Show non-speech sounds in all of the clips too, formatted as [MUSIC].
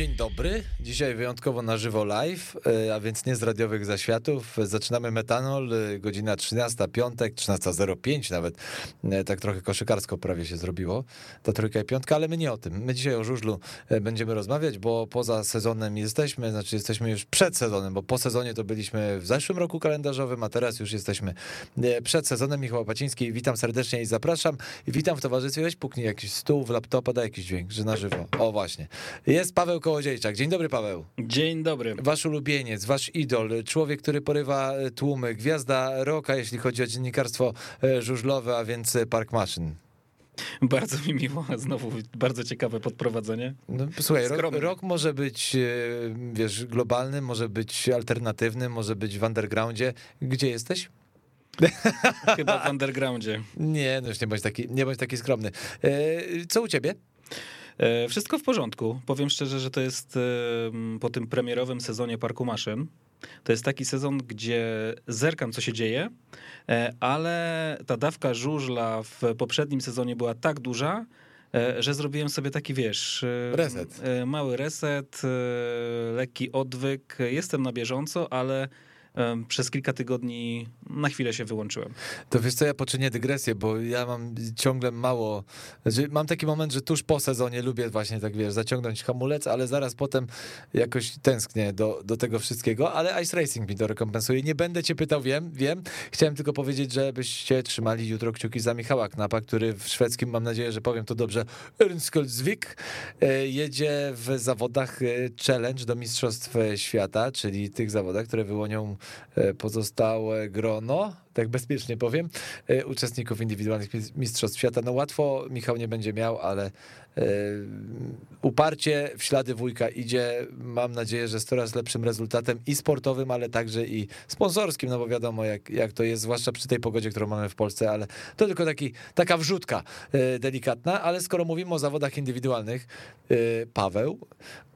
Dzień dobry. Dzisiaj wyjątkowo na żywo live, e, a więc nie z radiowych zaświatów. Zaczynamy metanol, e, godzina 13, piątek, 13.05 nawet. E, tak trochę koszykarsko prawie się zrobiło. Ta trójka i piątka, ale my nie o tym. My dzisiaj o żużlu będziemy rozmawiać, bo poza sezonem jesteśmy, znaczy jesteśmy już przed sezonem, bo po sezonie to byliśmy w zeszłym roku kalendarzowym, a teraz już jesteśmy przed sezonem. Michał Paciński, witam serdecznie i zapraszam. Witam w towarzystwie. Weź puknij jakiś stół w laptopa, daj jakiś dźwięk, że na żywo. O właśnie. Jest Paweł Kołodziejczak. Dzień dobry, Paweł. Dzień dobry. Wasz ulubieniec, wasz idol, człowiek, który porywa tłumy, gwiazda roka, jeśli chodzi o dziennikarstwo e, żużlowe, a więc Park Maszyn. Bardzo mi miło, [LAUGHS] znowu bardzo ciekawe podprowadzenie. No, słuchaj, rok, rok, może być, e, wiesz, globalny, może być alternatywny, może być w undergroundzie. Gdzie jesteś? [LAUGHS] Chyba w undergroundzie. Nie, no już nie bądź taki, nie bądź taki skromny. E, co u ciebie? E, wszystko w porządku. Powiem szczerze, że to jest e, po tym premierowym sezonie Parku Maszyn. To jest taki sezon, gdzie zerkam, co się dzieje, e, ale ta dawka żużla w poprzednim sezonie była tak duża, że zrobiłem sobie taki, wiesz... Reset. Mały reset, lekki odwyk. Jestem na bieżąco, ale przez kilka tygodni na chwilę się wyłączyłem. To wiesz co, ja poczynię dygresję, bo ja mam ciągle mało, mam taki moment, że tuż po sezonie lubię właśnie tak, wiesz, zaciągnąć hamulec, ale zaraz potem jakoś tęsknię do, do tego wszystkiego, ale Ice Racing mi to rekompensuje. Nie będę cię pytał, wiem, wiem. Chciałem tylko powiedzieć, żebyście trzymali jutro kciuki za Michała Knapa, który w szwedzkim, mam nadzieję, że powiem to dobrze, Ernsköldsvik e, jedzie w zawodach e, Challenge do Mistrzostw Świata, czyli tych zawodach, które wyłonią pozostałe grono tak bezpiecznie powiem, e, uczestników indywidualnych Mistrzostw Świata. No łatwo Michał nie będzie miał, ale e, uparcie w ślady wujka idzie. Mam nadzieję, że z coraz lepszym rezultatem i sportowym, ale także i sponsorskim, no bo wiadomo jak, jak to jest, zwłaszcza przy tej pogodzie, którą mamy w Polsce, ale to tylko taki, taka wrzutka e, delikatna, ale skoro mówimy o zawodach indywidualnych, Paweł,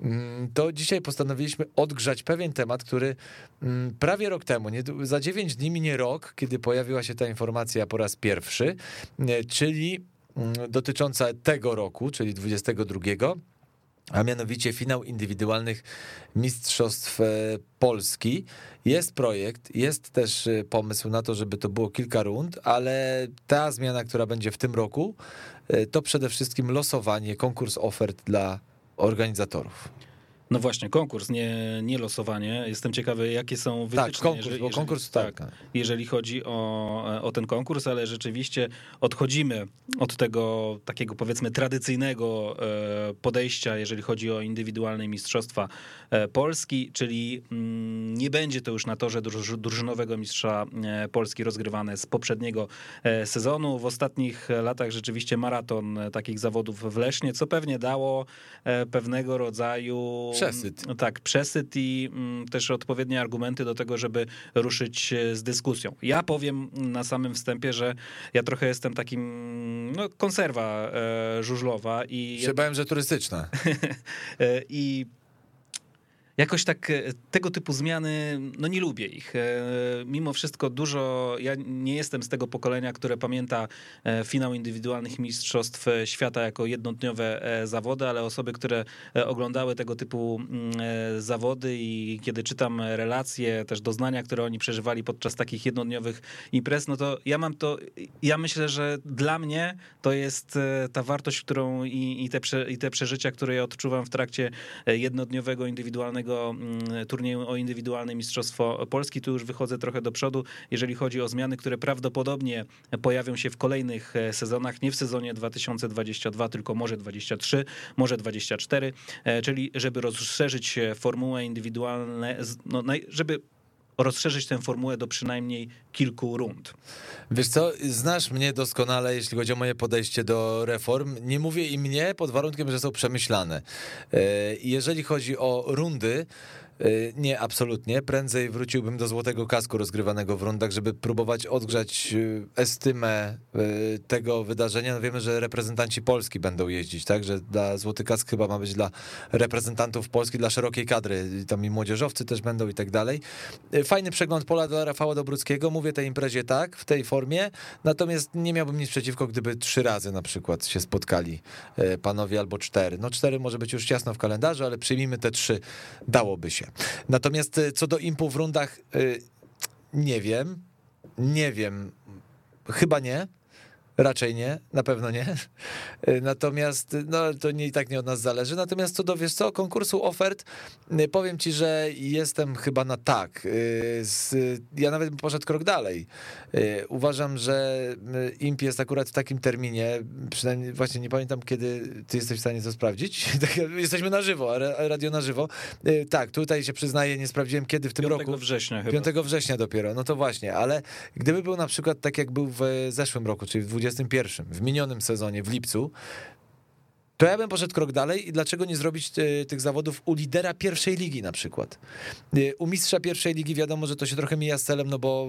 mm, to dzisiaj postanowiliśmy odgrzać pewien temat, który mm, prawie rok temu, nie, za 9 dni minie rok, kiedy kiedy pojawiła się ta informacja po raz pierwszy, e, czyli mm, dotycząca tego roku, czyli 22 a mianowicie finał indywidualnych Mistrzostw e, Polski. Jest projekt, jest też e, pomysł na to, żeby to było kilka rund, ale ta zmiana, która będzie w tym roku, to przede wszystkim losowanie, konkurs ofert dla organizatorów. No właśnie, konkurs, nie, nie losowanie. Jestem ciekawy, jakie są wytyczne. Tak, konkurs, jeżeli, bo konkurs tak, tak. Jeżeli chodzi o, o ten konkurs, ale rzeczywiście odchodzimy od tego takiego powiedzmy tradycyjnego e, podejścia, jeżeli chodzi o indywidualne mistrzostwa e, Polski, czyli mm, nie będzie to już na torze drużynowego mistrza e, Polski rozgrywane z poprzedniego sezonu. W ostatnich latach rzeczywiście maraton takich zawodów w Lesznie, co pewnie dało pewnego rodzaju Przesyt. Tak, przesyt i mm, też odpowiednie argumenty do tego, żeby ruszyć e, z dyskusją. Ja powiem na samym wstępie, że ja trochę jestem takim, no, konserwa e, żużlowa i... Się bałem, że turystyczna. [LAUGHS] E, I jakoś tak e, tego typu zmiany, no nie lubię ich. E, mimo wszystko dużo, ja nie jestem z tego pokolenia, które pamięta e, finał indywidualnych mistrzostw świata jako jednodniowe zawody, ale osoby, które oglądały tego typu mm, zawody i kiedy czytam relacje, też doznania, które oni przeżywali podczas takich jednodniowych imprez, no to ja mam to, ja myślę, że dla mnie to jest ta wartość, którą i, i, te, i te przeżycia, które ja odczuwam w trakcie jednodniowego indywidualnego Mm, turnieju o indywidualne Mistrzostwo Polski. Tu już wychodzę trochę do przodu, jeżeli chodzi o zmiany, które prawdopodobnie pojawią się w kolejnych e, sezonach, nie w sezonie 2022, tylko może 23, może 24, e, czyli żeby rozszerzyć formułę indywidualne, no, żeby rozszerzyć tę formułę do przynajmniej kilku rund. Wiesz co, znasz mnie doskonale, jeśli chodzi o moje podejście do reform. Nie mówię i mnie pod warunkiem, że są przemyślane. E, jeżeli chodzi o rundy, Nie, absolutnie. Prędzej wróciłbym do złotego kasku rozgrywanego w rundach, żeby próbować odgrzać y, estymę y, tego wydarzenia. No wiemy, że reprezentanci Polski będą jeździć, tak? Że dla złoty kask chyba ma być dla reprezentantów Polski, dla szerokiej kadry. Tam i młodzieżowcy też będą i tak dalej. Fajny przegląd pola dla Rafała Dobruckiego. Mówię tej imprezie tak, w tej formie. Natomiast nie miałbym nic przeciwko, gdyby trzy razy na przykład się spotkali panowie albo cztery. No cztery może być już ciasno w kalendarzu, ale przyjmijmy te trzy, dałoby się. Natomiast y, co do impu w rundach, y, nie wiem, nie wiem, chyba nie. Raczej nie, na pewno nie. [LAUGHS] Natomiast no, to nie i tak nie od nas zależy. Natomiast co do wiesz co, konkursu ofert, y, powiem ci, że jestem chyba na tak. Y, ja nawet bym poszedł krok dalej. Y, Uważam, że imp jest akurat w takim terminie, przynajmniej właśnie nie pamiętam, kiedy ty jesteś w stanie to sprawdzić. [LAUGHS] Tak, Jesteśmy na żywo, radio na żywo. Tak, tutaj się przyznaję, nie sprawdziłem kiedy w tym 5 roku. września chyba. 5 września dopiero, no to właśnie, ale gdyby był na przykład tak jak był w zeszłym roku, czyli w 21, w minionym sezonie, w lipcu, to ja bym poszedł krok dalej i dlaczego nie zrobić e, tych zawodów u lidera pierwszej ligi na przykład. E, U mistrza pierwszej ligi wiadomo, że to się trochę mija z celem, no bo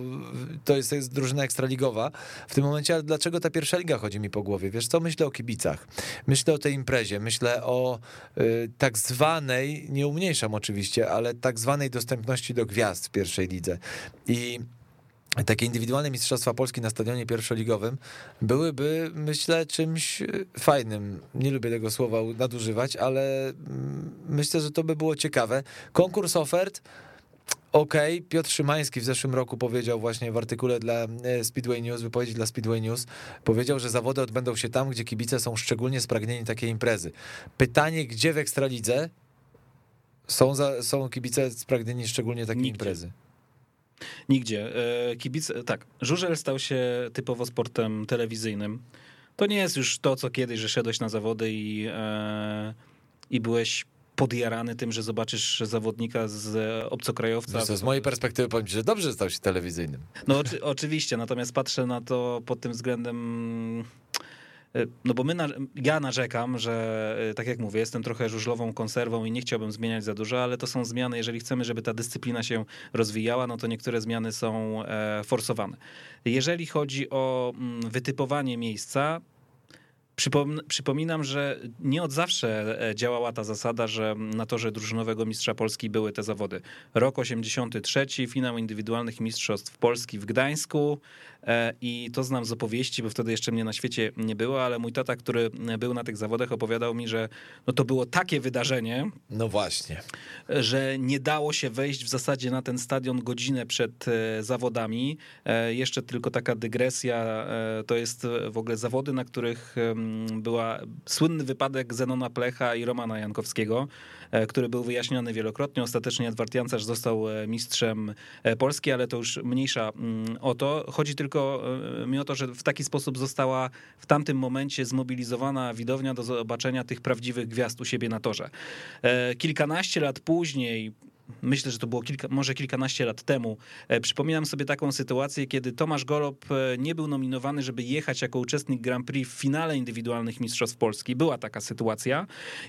to jest, to jest drużyna ekstraligowa w tym momencie, ale dlaczego ta pierwsza liga chodzi mi po głowie? Wiesz co, myślę o kibicach, myślę o tej imprezie, myślę o e, tak zwanej, nie umniejszam oczywiście, ale tak zwanej dostępności do gwiazd w pierwszej lidze i takie indywidualne mistrzostwa Polski na stadionie pierwszoligowym byłyby, myślę, czymś e, fajnym. Nie lubię tego słowa nadużywać, ale mm, myślę, że to by było ciekawe. Konkurs ofert. Okej, Piotr Szymański w zeszłym roku powiedział właśnie w artykule dla e, Speedway News, wypowiedzi dla Speedway News, powiedział, że zawody odbędą się tam, gdzie kibice są szczególnie spragnieni takiej imprezy. Pytanie, gdzie w Ekstralidze są, za, są kibice spragnieni szczególnie takiej Nigdzie. imprezy? Nigdzie. E, Kibice, tak, żużel stał się typowo sportem telewizyjnym. To nie jest już to, co kiedyś, że szedłeś na zawody i, e, i byłeś podjarany tym, że zobaczysz zawodnika z obcokrajowca. Wiesz z mojej perspektywy powiem ci, że dobrze stał się telewizyjnym. No oczy, oczywiście, natomiast patrzę na to pod tym względem. E, No bo my, ja narzekam, że e, tak jak mówię, jestem trochę żużlową konserwą i nie chciałbym zmieniać za dużo, ale to są zmiany, jeżeli chcemy, żeby ta dyscyplina się rozwijała, no to niektóre zmiany są e, forsowane. Jeżeli chodzi o mm, wytypowanie miejsca, Przypom- Przypominam, że nie od zawsze działała ta zasada, że na torze drużynowego mistrza Polski były te zawody. Rok 83, finał indywidualnych mistrzostw Polski w Gdańsku i to znam z opowieści, bo wtedy jeszcze mnie na świecie nie było, ale mój tata, który był na tych zawodach opowiadał mi, że no to było takie wydarzenie, No właśnie. że nie dało się wejść w zasadzie na ten stadion godzinę przed e, zawodami. E, Jeszcze tylko taka dygresja, e, to jest w ogóle zawody, na których była słynny wypadek Zenona Plecha i Romana Jankowskiego, e, który był wyjaśniony wielokrotnie. Ostatecznie Edward Jancarz został e, mistrzem e, Polski, ale to już mniejsza mm, o to. Chodzi tylko e, mi o to, że w taki sposób została w tamtym momencie zmobilizowana widownia do zobaczenia tych prawdziwych gwiazd u siebie na torze. E, Kilkanaście lat później, myślę, że to było kilka, może kilkanaście lat temu, e, przypominam sobie taką sytuację, kiedy Tomasz Golob e, nie był nominowany, żeby jechać jako uczestnik Grand Prix w finale indywidualnych Mistrzostw Polski. Była taka sytuacja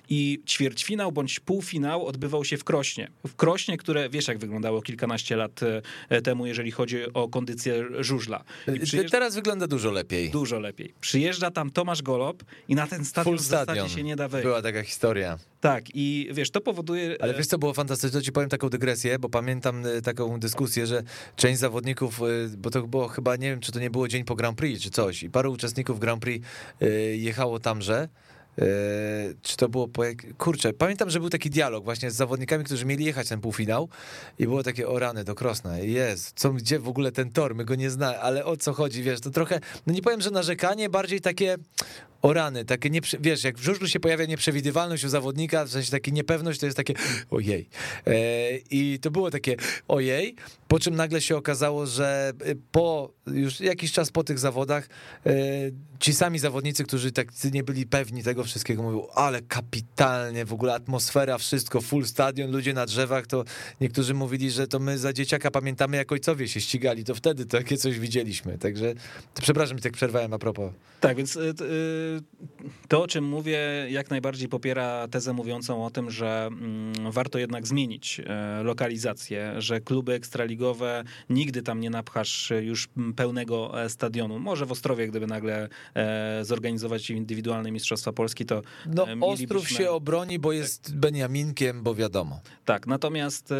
i ćwierćfinał bądź półfinał odbywał się w Krośnie. W Krośnie, które wiesz jak wyglądało kilkanaście lat e, temu, jeżeli chodzi o kondycję żużla. I przyjeżdża- Teraz wygląda dużo lepiej. Dużo lepiej. Przyjeżdża tam Tomasz Golob i na ten stadion Full w zasadzie stadion. się nie da wejść. Była taka historia. Tak, i wiesz, to powoduje. Ale wiesz co było fantastyczne? Ci powiem taką dygresję, bo pamiętam e, taką dyskusję, że część zawodników, e, bo to było chyba, nie wiem, czy to nie było dzień po Grand Prix, czy coś, i paru uczestników Grand Prix e, jechało tamże. E, Czy to było po jak... Kurczę, pamiętam, że był taki dialog właśnie z zawodnikami, którzy mieli jechać ten półfinał i było takie o rany do Krosna. Jest, co, gdzie w ogóle ten tor? My go nie znamy, ale o co chodzi, wiesz, to trochę, no nie powiem, że narzekanie, bardziej takie o rany, takie, nieprze... wiesz, jak w żużlu się pojawia nieprzewidywalność u zawodnika, w sensie takie niepewność, to jest takie ojej. E, I to było takie ojej, po czym nagle się okazało, że y, po już jakiś czas po tych zawodach e, ci sami zawodnicy, którzy tak nie byli pewni tego wszystkiego mówił, ale kapitalnie, w ogóle atmosfera, wszystko, full stadion, ludzie na drzewach, to niektórzy mówili, że to my za dzieciaka pamiętamy, jak ojcowie się ścigali, to wtedy takie coś widzieliśmy, także przepraszam, tak przerwałem a propos. Tak, więc y, y, to, o czym mówię, jak najbardziej popiera tezę mówiącą o tym, że mm, warto jednak zmienić e, lokalizację, że kluby ekstraligowe nigdy tam nie napchasz już pełnego e, stadionu. Może w Ostrowie, gdyby nagle zorganizować indywidualne Mistrzostwa Polski, to No mielibyśmy... Ostrów się obroni, bo jest Beniaminkiem, bo wiadomo. Tak, natomiast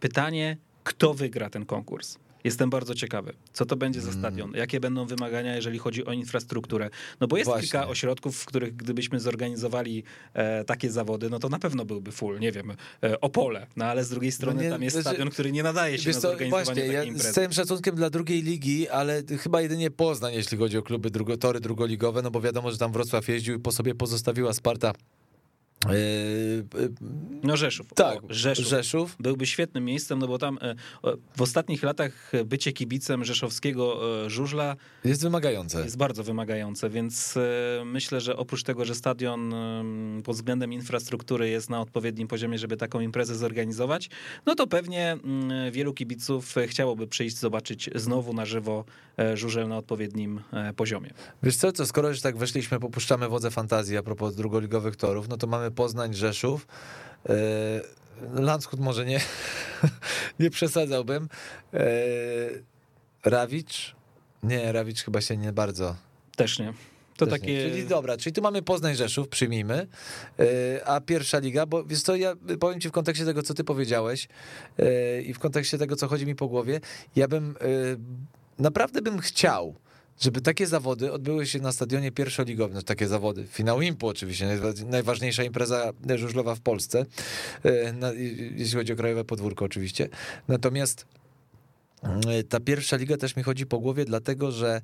pytanie, kto wygra ten konkurs? Jestem bardzo ciekawy, co to będzie za Mm. stadion, jakie będą wymagania, jeżeli chodzi o infrastrukturę. No bo jest Właśnie. kilka ośrodków, w których gdybyśmy zorganizowali e, takie zawody, no to na pewno byłby full, nie wiem, e, Opole, no ale z drugiej strony nie, tam jest znaczy, stadion, który nie nadaje się na co, zorganizowanie właśnie, takiej ja imprezy. z całym szacunkiem dla drugiej ligi, ale chyba jedynie Poznań, jeśli chodzi o kluby drugo, tory drugoligowe, no bo wiadomo, że tam Wrocław jeździł i po sobie pozostawiła Sparta. No Rzeszów. tak, o, Rzeszów. Rzeszów. Byłby świetnym miejscem, no bo tam e, w ostatnich latach bycie kibicem rzeszowskiego e, żużla Jest wymagające. jest bardzo wymagające, więc e, myślę, że oprócz tego, że stadion pod względem infrastruktury jest na odpowiednim poziomie, żeby taką imprezę zorganizować, no to pewnie wielu kibiców chciałoby przyjść zobaczyć znowu na żywo żużel na odpowiednim poziomie. Wiesz co, co skoro już tak weszliśmy, popuszczamy wodze fantazji a propos drugoligowych torów, no to mamy Poznań, Rzeszów. Yy, Landshut może nie, [LAUGHS] nie przesadzałbym. Yy, Rawicz? Nie, Rawicz chyba się nie bardzo. Też nie. To Też nie. takie... Czyli dobra, czyli tu mamy Poznań Rzeszów, przyjmijmy, Yy, a pierwsza liga, bo wiesz co, ja powiem ci w kontekście tego, co ty powiedziałeś i w kontekście tego, co chodzi mi po głowie, ja bym naprawdę bym chciał, żeby takie zawody odbyły się na stadionie pierwszoligowym, znaczy takie zawody, finał IMPU oczywiście, najwa- najważniejsza impreza żużlowa w Polsce, na, jeśli chodzi o krajowe podwórko oczywiście, natomiast yy, ta pierwsza liga też mi chodzi po głowie, dlatego że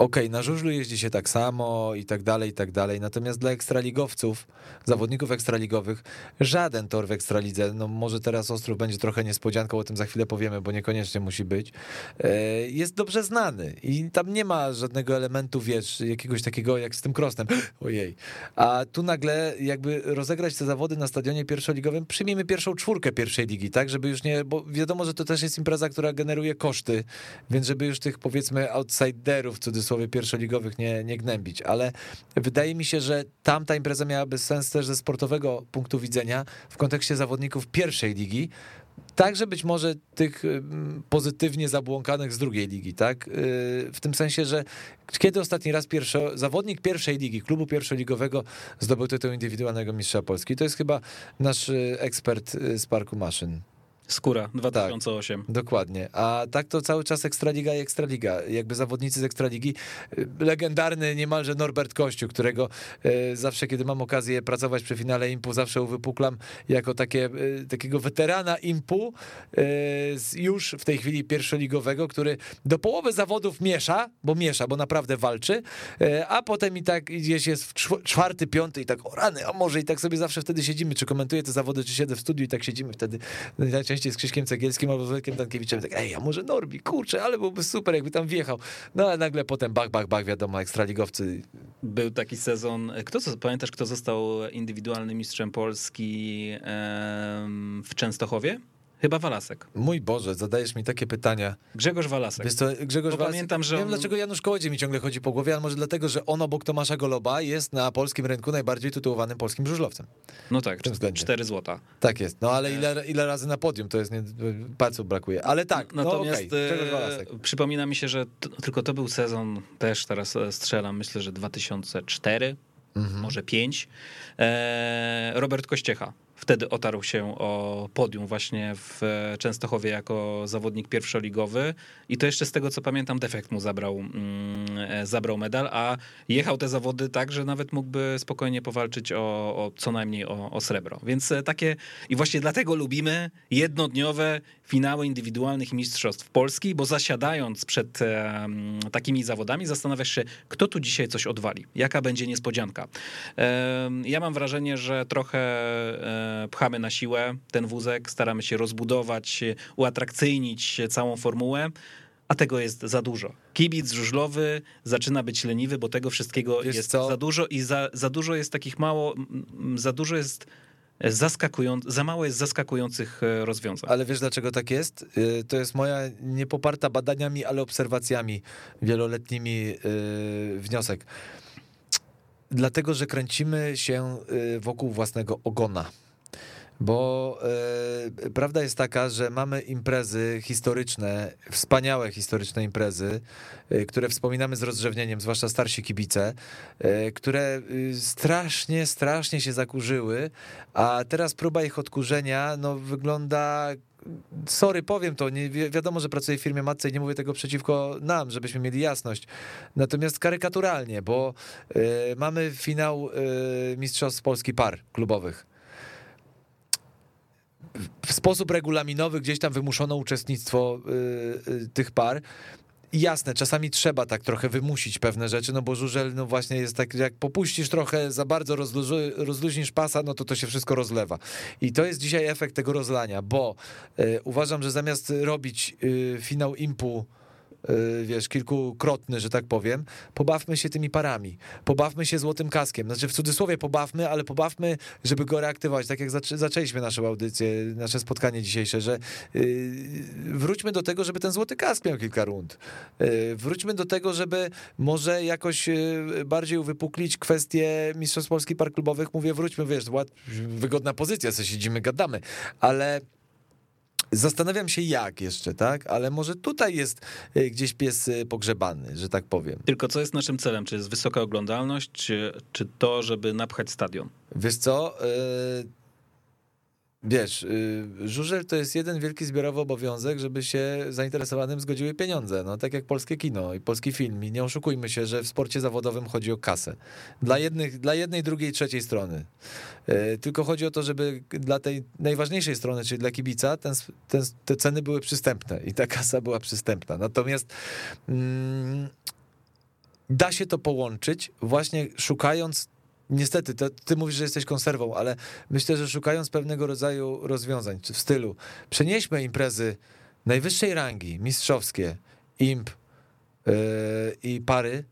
Okej, na żużlu jeździ się tak samo i tak dalej, i tak dalej. Natomiast dla ekstraligowców, zawodników ekstraligowych, żaden tor w ekstralidze, no może teraz Ostrów będzie trochę niespodzianką, o tym za chwilę powiemy, bo niekoniecznie musi być, e, jest dobrze znany i tam nie ma żadnego elementu, wiesz, jakiegoś takiego jak z tym krostem, [GASPS] ojej. A tu nagle jakby rozegrać te zawody na stadionie pierwszoligowym, przyjmijmy pierwszą czwórkę pierwszej ligi, tak, żeby już nie, bo wiadomo, że to też jest impreza, która generuje koszty, więc żeby już tych powiedzmy outsiderów, w cudzysłowie pierwszoligowych nie, nie gnębić, ale wydaje mi się, że tamta impreza miałaby sens też ze sportowego punktu widzenia w kontekście zawodników pierwszej ligi, Także być może tych ym, pozytywnie zabłąkanych z drugiej ligi, tak? Yy, W tym sensie, że kiedy ostatni raz zawodnik pierwszej ligi, klubu pierwszoligowego zdobył tytuł indywidualnego mistrza Polski? To jest chyba nasz y, ekspert y, z Parku Maszyn. Skóra Tak. 2008. Dokładnie. A tak to cały czas Ekstraliga i Ekstraliga. Jakby zawodnicy z Ekstraligi, y, legendarny niemalże Norbert Kościu, którego y, zawsze, kiedy mam okazję pracować przy finale Impu, zawsze uwypuklam jako takie, y, takiego weterana Impu, już w tej chwili pierwszoligowego, który do połowy zawodów miesza, bo miesza, bo naprawdę walczy, a potem i tak gdzieś jest w czw- czwarty, piąty i tak, o rany, a może i tak sobie zawsze wtedy siedzimy, czy komentuję te zawody, czy siedzę w studiu i tak siedzimy wtedy najczęściej z Krzyśkiem Cegielskim albo z Wojtkiem Dankiewiczem, tak, ej, a może Norbi, kurczę, ale byłby super, jakby tam wjechał. No ale nagle potem bach, bach, bach, wiadomo, ekstraligowcy. Był taki sezon. Kto, pamiętasz, kto został indywidualnym mistrzem Polski em, w Częstochowie? Chyba Walasek. Mój Boże, zadajesz mi takie pytania. Grzegorz Walasek. Wiesz co, Grzegorz Walasek- pamiętam, że Nie wiem, on- dlaczego Janusz Kołodziej mi ciągle chodzi po głowie, ale może dlatego, że on obok Tomasza Goloba jest na polskim rynku najbardziej tytułowanym polskim żużlowcem. No tak, w tym względzie. 4 złota. Tak jest. No ale ile, ile razy na podium, to jest nie, palców brakuje. Ale tak, no Natomiast okej, Grzegorz e, Walasek. przypomina mi się, że tylko to był sezon, też teraz e, strzelam, myślę, że 2004, Mhm. może 5. E, Robert Kościecha wtedy otarł się o podium właśnie w Częstochowie jako zawodnik pierwszoligowy i to jeszcze z tego co pamiętam defekt mu zabrał, mm, e, zabrał medal, a jechał te zawody tak, że nawet mógłby spokojnie powalczyć o, o co najmniej o, o srebro. Więc e, takie i właśnie dlatego lubimy jednodniowe finały indywidualnych mistrzostw Polski, bo zasiadając przed em, takimi zawodami zastanawiasz się, kto tu dzisiaj coś odwali, jaka będzie niespodzianka. Em, Ja mam wrażenie, że trochę e, pchamy na siłę ten wózek, staramy się rozbudować, uatrakcyjnić całą formułę. a tego jest za dużo. Kibic żużlowy zaczyna być leniwy, bo tego wszystkiego Wiesz jest co? za dużo i za, za dużo jest takich mało, za dużo jest zaskakujących, za mało jest zaskakujących e, rozwiązań. Ale wiesz dlaczego tak jest? Y, To jest moja niepoparta badaniami, ale obserwacjami wieloletnimi y, wniosek. Dlatego, że kręcimy się y, wokół własnego ogona. Bo y, prawda jest taka, że mamy imprezy historyczne, wspaniałe historyczne imprezy, y, które wspominamy z rozrzewnieniem, zwłaszcza starsi kibice, y, które y, strasznie, strasznie się zakurzyły, a teraz próba ich odkurzenia no, wygląda sorry, powiem to, nie, wi- wiadomo, że pracuję w firmie matce i nie mówię tego przeciwko nam, żebyśmy mieli jasność. Natomiast karykaturalnie, bo mamy finał Mistrzostw Polski par klubowych. W sposób regulaminowy gdzieś tam wymuszono uczestnictwo y, y, tych par. Jasne, czasami trzeba tak trochę wymusić pewne rzeczy, no bo żużel no właśnie jest tak, jak popuścisz trochę za bardzo, rozluzu- rozluźnisz pasa, no to to się wszystko rozlewa. I to jest dzisiaj efekt tego rozlania, bo y, uważam, że zamiast robić y, finał impu wiesz, kilkukrotny, że tak powiem, pobawmy się tymi parami, pobawmy się złotym kaskiem, znaczy w cudzysłowie pobawmy, ale pobawmy, żeby go reaktywować, tak jak zaczę- zaczęliśmy naszą audycję, nasze spotkanie dzisiejsze, że y, wróćmy do tego, żeby ten złoty kask miał kilka rund, Y, wróćmy do tego, żeby może jakoś y, bardziej uwypuklić kwestię Mistrzostw Polski Park Klubowych, mówię wróćmy, wiesz, ład, wygodna pozycja, co siedzimy, gadamy, ale Zastanawiam się jak jeszcze, tak? Ale może tutaj jest y, gdzieś pies y, pogrzebany, że tak powiem. Tylko co jest naszym celem? Czy jest wysoka oglądalność, czy, czy to, żeby napchać stadion? Wiesz co? y, Wiesz, y, żużel to jest jeden wielki zbiorowy obowiązek, żeby się zainteresowanym zgodziły pieniądze. No tak jak polskie kino i polski film. I nie oszukujmy się, że w sporcie zawodowym chodzi o kasę. Dla, jednych, dla jednej, drugiej, trzeciej strony. Y, Tylko chodzi o to, żeby dla tej najważniejszej strony, czyli dla kibica, ten, ten, te ceny były przystępne i ta kasa była przystępna. Natomiast mm, da się to połączyć właśnie szukając Niestety, to, ty mówisz, że jesteś konserwą, ale myślę, że szukając pewnego rodzaju rozwiązań, czy w stylu, przenieśmy imprezy najwyższej rangi, mistrzowskie, imp yy, i pary,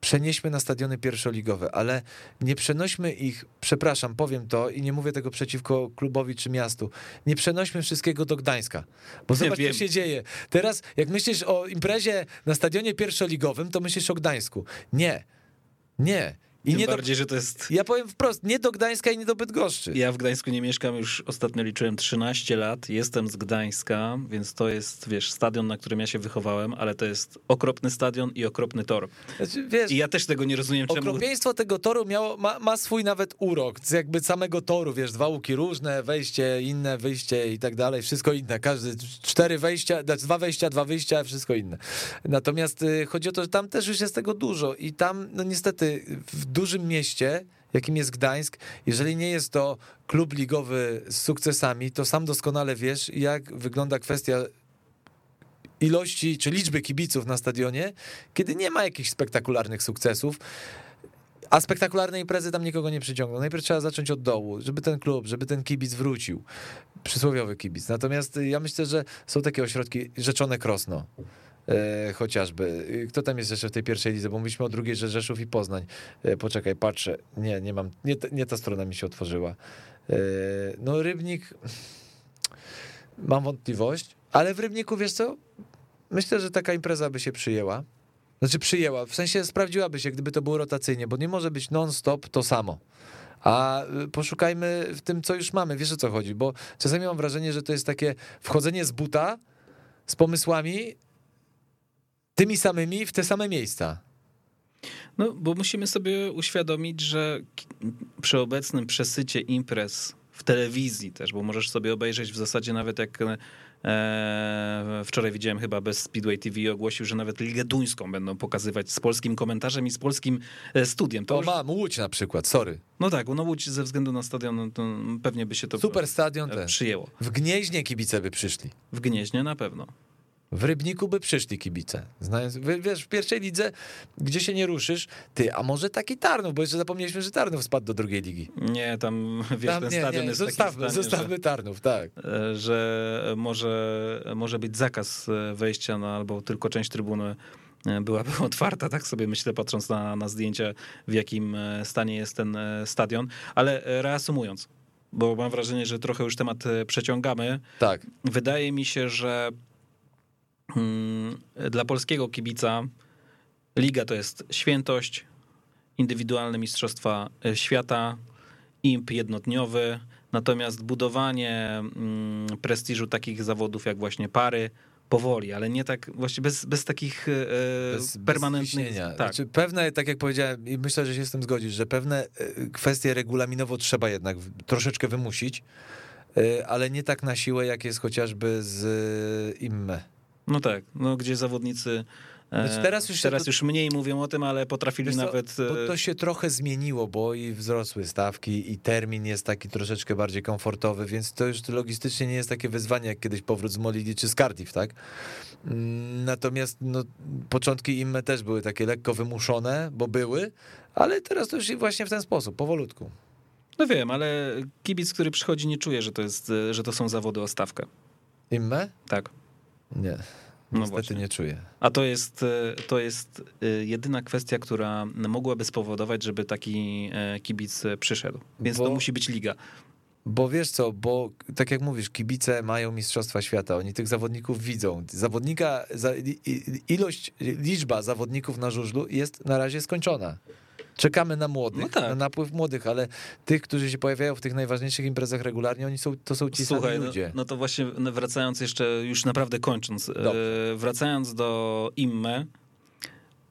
przenieśmy na stadiony pierwszoligowe, ale nie przenośmy ich, przepraszam, powiem to i nie mówię tego przeciwko klubowi czy miastu, nie przenośmy wszystkiego do Gdańska, bo Nie zobacz, co wiem. się dzieje. Teraz, jak myślisz o imprezie na stadionie pierwszoligowym, to myślisz o Gdańsku. Nie, nie. I Tym nie do bardziej, że to jest... ja powiem wprost, nie do Gdańska i nie do Bydgoszczy. Ja w Gdańsku nie mieszkam już ostatnio liczyłem 13 lat. Jestem z Gdańska, więc to jest, wiesz, stadion, na którym ja się wychowałem, ale to jest okropny stadion i okropny tor. Znaczy, wiesz, I ja też tego nie rozumiem, czemu. okropieństwo tego toru miało, ma, ma swój nawet urok, z jakby samego toru, wiesz, dwa łuki różne, wejście inne, wyjście i tak dalej, wszystko inne, każdy, cztery wejścia, znaczy dwa wejścia, dwa wyjścia, wszystko inne. Natomiast y, chodzi o to, że tam też już jest tego dużo i tam, no niestety, w dużym mieście, jakim jest Gdańsk, jeżeli nie jest to klub ligowy z sukcesami, to sam doskonale wiesz, jak wygląda kwestia ilości czy liczby kibiców na stadionie, kiedy nie ma jakichś spektakularnych sukcesów. A spektakularne imprezy tam nikogo nie przyciągną. Najpierw trzeba zacząć od dołu, żeby ten klub, żeby ten kibic wrócił. Przysłowiowy kibic. Natomiast ja myślę, że są takie ośrodki, Rzeczone Krosno. E, chociażby. Kto tam jest jeszcze w tej pierwszej lidze? Bo mówiliśmy o drugiej, że Rzeszów i Poznań. E, poczekaj, patrzę. Nie, nie mam. Nie, nie ta strona mi się otworzyła. E, no, Rybnik. Mam wątpliwość, ale w Rybniku, wiesz co? Myślę, że taka impreza by się przyjęła. Znaczy przyjęła, w sensie sprawdziłaby się, gdyby to było rotacyjnie, bo nie może być non-stop to samo. A y, poszukajmy w tym, co już mamy. Wiesz o co chodzi? Bo czasami mam wrażenie, że to jest takie wchodzenie z buta z pomysłami tymi samymi w te same miejsca. No, bo musimy sobie uświadomić, że przy obecnym przesycie imprez w telewizji też, bo możesz sobie obejrzeć w zasadzie nawet jak e, wczoraj widziałem chyba bez Speedway TV ogłosił, że nawet Ligę Duńską będą pokazywać z polskim komentarzem i z polskim e, studiem. To To już, mam, Łódź na przykład, sorry. no tak, no Łódź ze względu na stadion no to pewnie by się to Super stadion e, przyjęło. W Gnieźnie kibice by przyszli. W Gnieźnie na pewno. W Rybniku by przyszli kibice. Znając, wiesz, w pierwszej lidze, gdzie się nie ruszysz, ty, a może taki Tarnów, bo jeszcze zapomnieliśmy, że Tarnów spadł do drugiej ligi. Nie, tam wiesz, Tam, ten nie, stadion nie, jest zostawmy, taki zostawmy Tarnów, tak. że, że może, może być zakaz wejścia na albo tylko część trybuny byłaby [LAUGHS] otwarta, tak sobie myślę, patrząc na, na zdjęcia, w jakim stanie jest ten stadion. Ale reasumując, bo mam wrażenie, że trochę już temat przeciągamy. Tak. Wydaje mi się, że dla polskiego kibica liga to jest świętość, indywidualne mistrzostwa świata, imp jednodniowy, natomiast budowanie mm, prestiżu takich zawodów jak właśnie pary powoli, ale nie tak, właśnie bez, bez takich e, Bez, permanentnych... Bez tak. znaczy, pewne, tak jak powiedziałem, i myślę, że się z tym zgodzisz, że pewne e, kwestie regulaminowo trzeba jednak troszeczkę wymusić, e, ale nie tak na siłę, jak jest chociażby z e, Imme. No tak, no gdzie zawodnicy e, Znaczy, teraz już teraz to- już mniej mówią o tym, ale potrafili nawet... Bo e, to się trochę zmieniło, bo i wzrosły stawki, i termin jest taki troszeczkę bardziej komfortowy, więc to już logistycznie nie jest takie wyzwanie, jak kiedyś powrót z Molili czy z Cardiff, tak? Mm, Natomiast no, początki Imme też były takie lekko wymuszone, bo były, ale teraz to już właśnie w ten sposób, powolutku. No wiem, ale kibic, który przychodzi nie czuje, że to, jest, e, że to są zawody o stawkę. Imme? Tak. Nie. No Niestety właśnie. nie czuję. A to jest, e, to jest e, jedyna kwestia, która mogłaby spowodować, żeby taki e, kibic przyszedł. Więc Bo- to musi być liga. Bo wiesz co, bo tak jak mówisz, kibice mają Mistrzostwa Świata, oni tych zawodników widzą. Zawodnika, ilość, liczba zawodników na żużlu jest na razie skończona. Czekamy na młodych, No tak. na napływ młodych, ale tych, którzy się pojawiają w tych najważniejszych imprezach regularnie, oni są, to są ci Słuchaj, sami no, ludzie. no to właśnie wracając jeszcze, już naprawdę kończąc, e, Dobrze. wracając do Imme,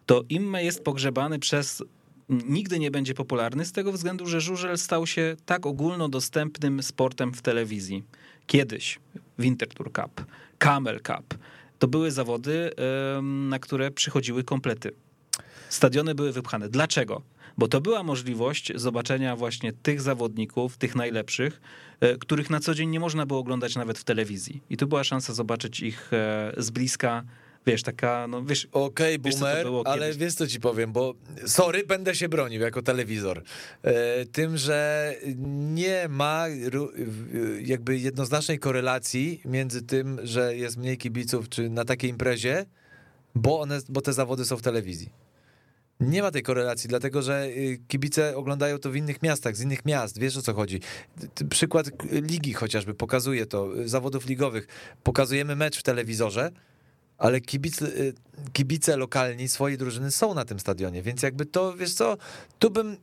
to Imme jest pogrzebany przez nigdy nie będzie popularny z tego względu, że żużel stał się tak ogólnodostępnym sportem w telewizji. Kiedyś Wintertour Cup, Camel Cup, to były zawody, na które przychodziły komplety. Stadiony były wypchane. Dlaczego? Bo to była możliwość zobaczenia właśnie tych zawodników, tych najlepszych, e, których na co dzień nie można było oglądać nawet w telewizji. I tu była szansa zobaczyć ich e, z bliska. Wiesz, taka, no wiesz, Okej, Wiesz, to boomer, było ale kiedyś? wiesz co ci powiem, bo sorry, będę się bronił jako telewizor. E, Tym, że nie ma jakby jednoznacznej korelacji między tym, że jest mniej kibiców czy na takiej imprezie, bo, one, bo te zawody są w telewizji. Nie ma tej korelacji, dlatego że y, kibice oglądają to w innych miastach, z innych miast, wiesz o co chodzi. Przykład ligi chociażby pokazuje to, y, zawodów ligowych. Pokazujemy mecz w telewizorze, ale kibic, y, kibice lokalni swojej drużyny są na tym stadionie, więc jakby to, wiesz co, tu bym...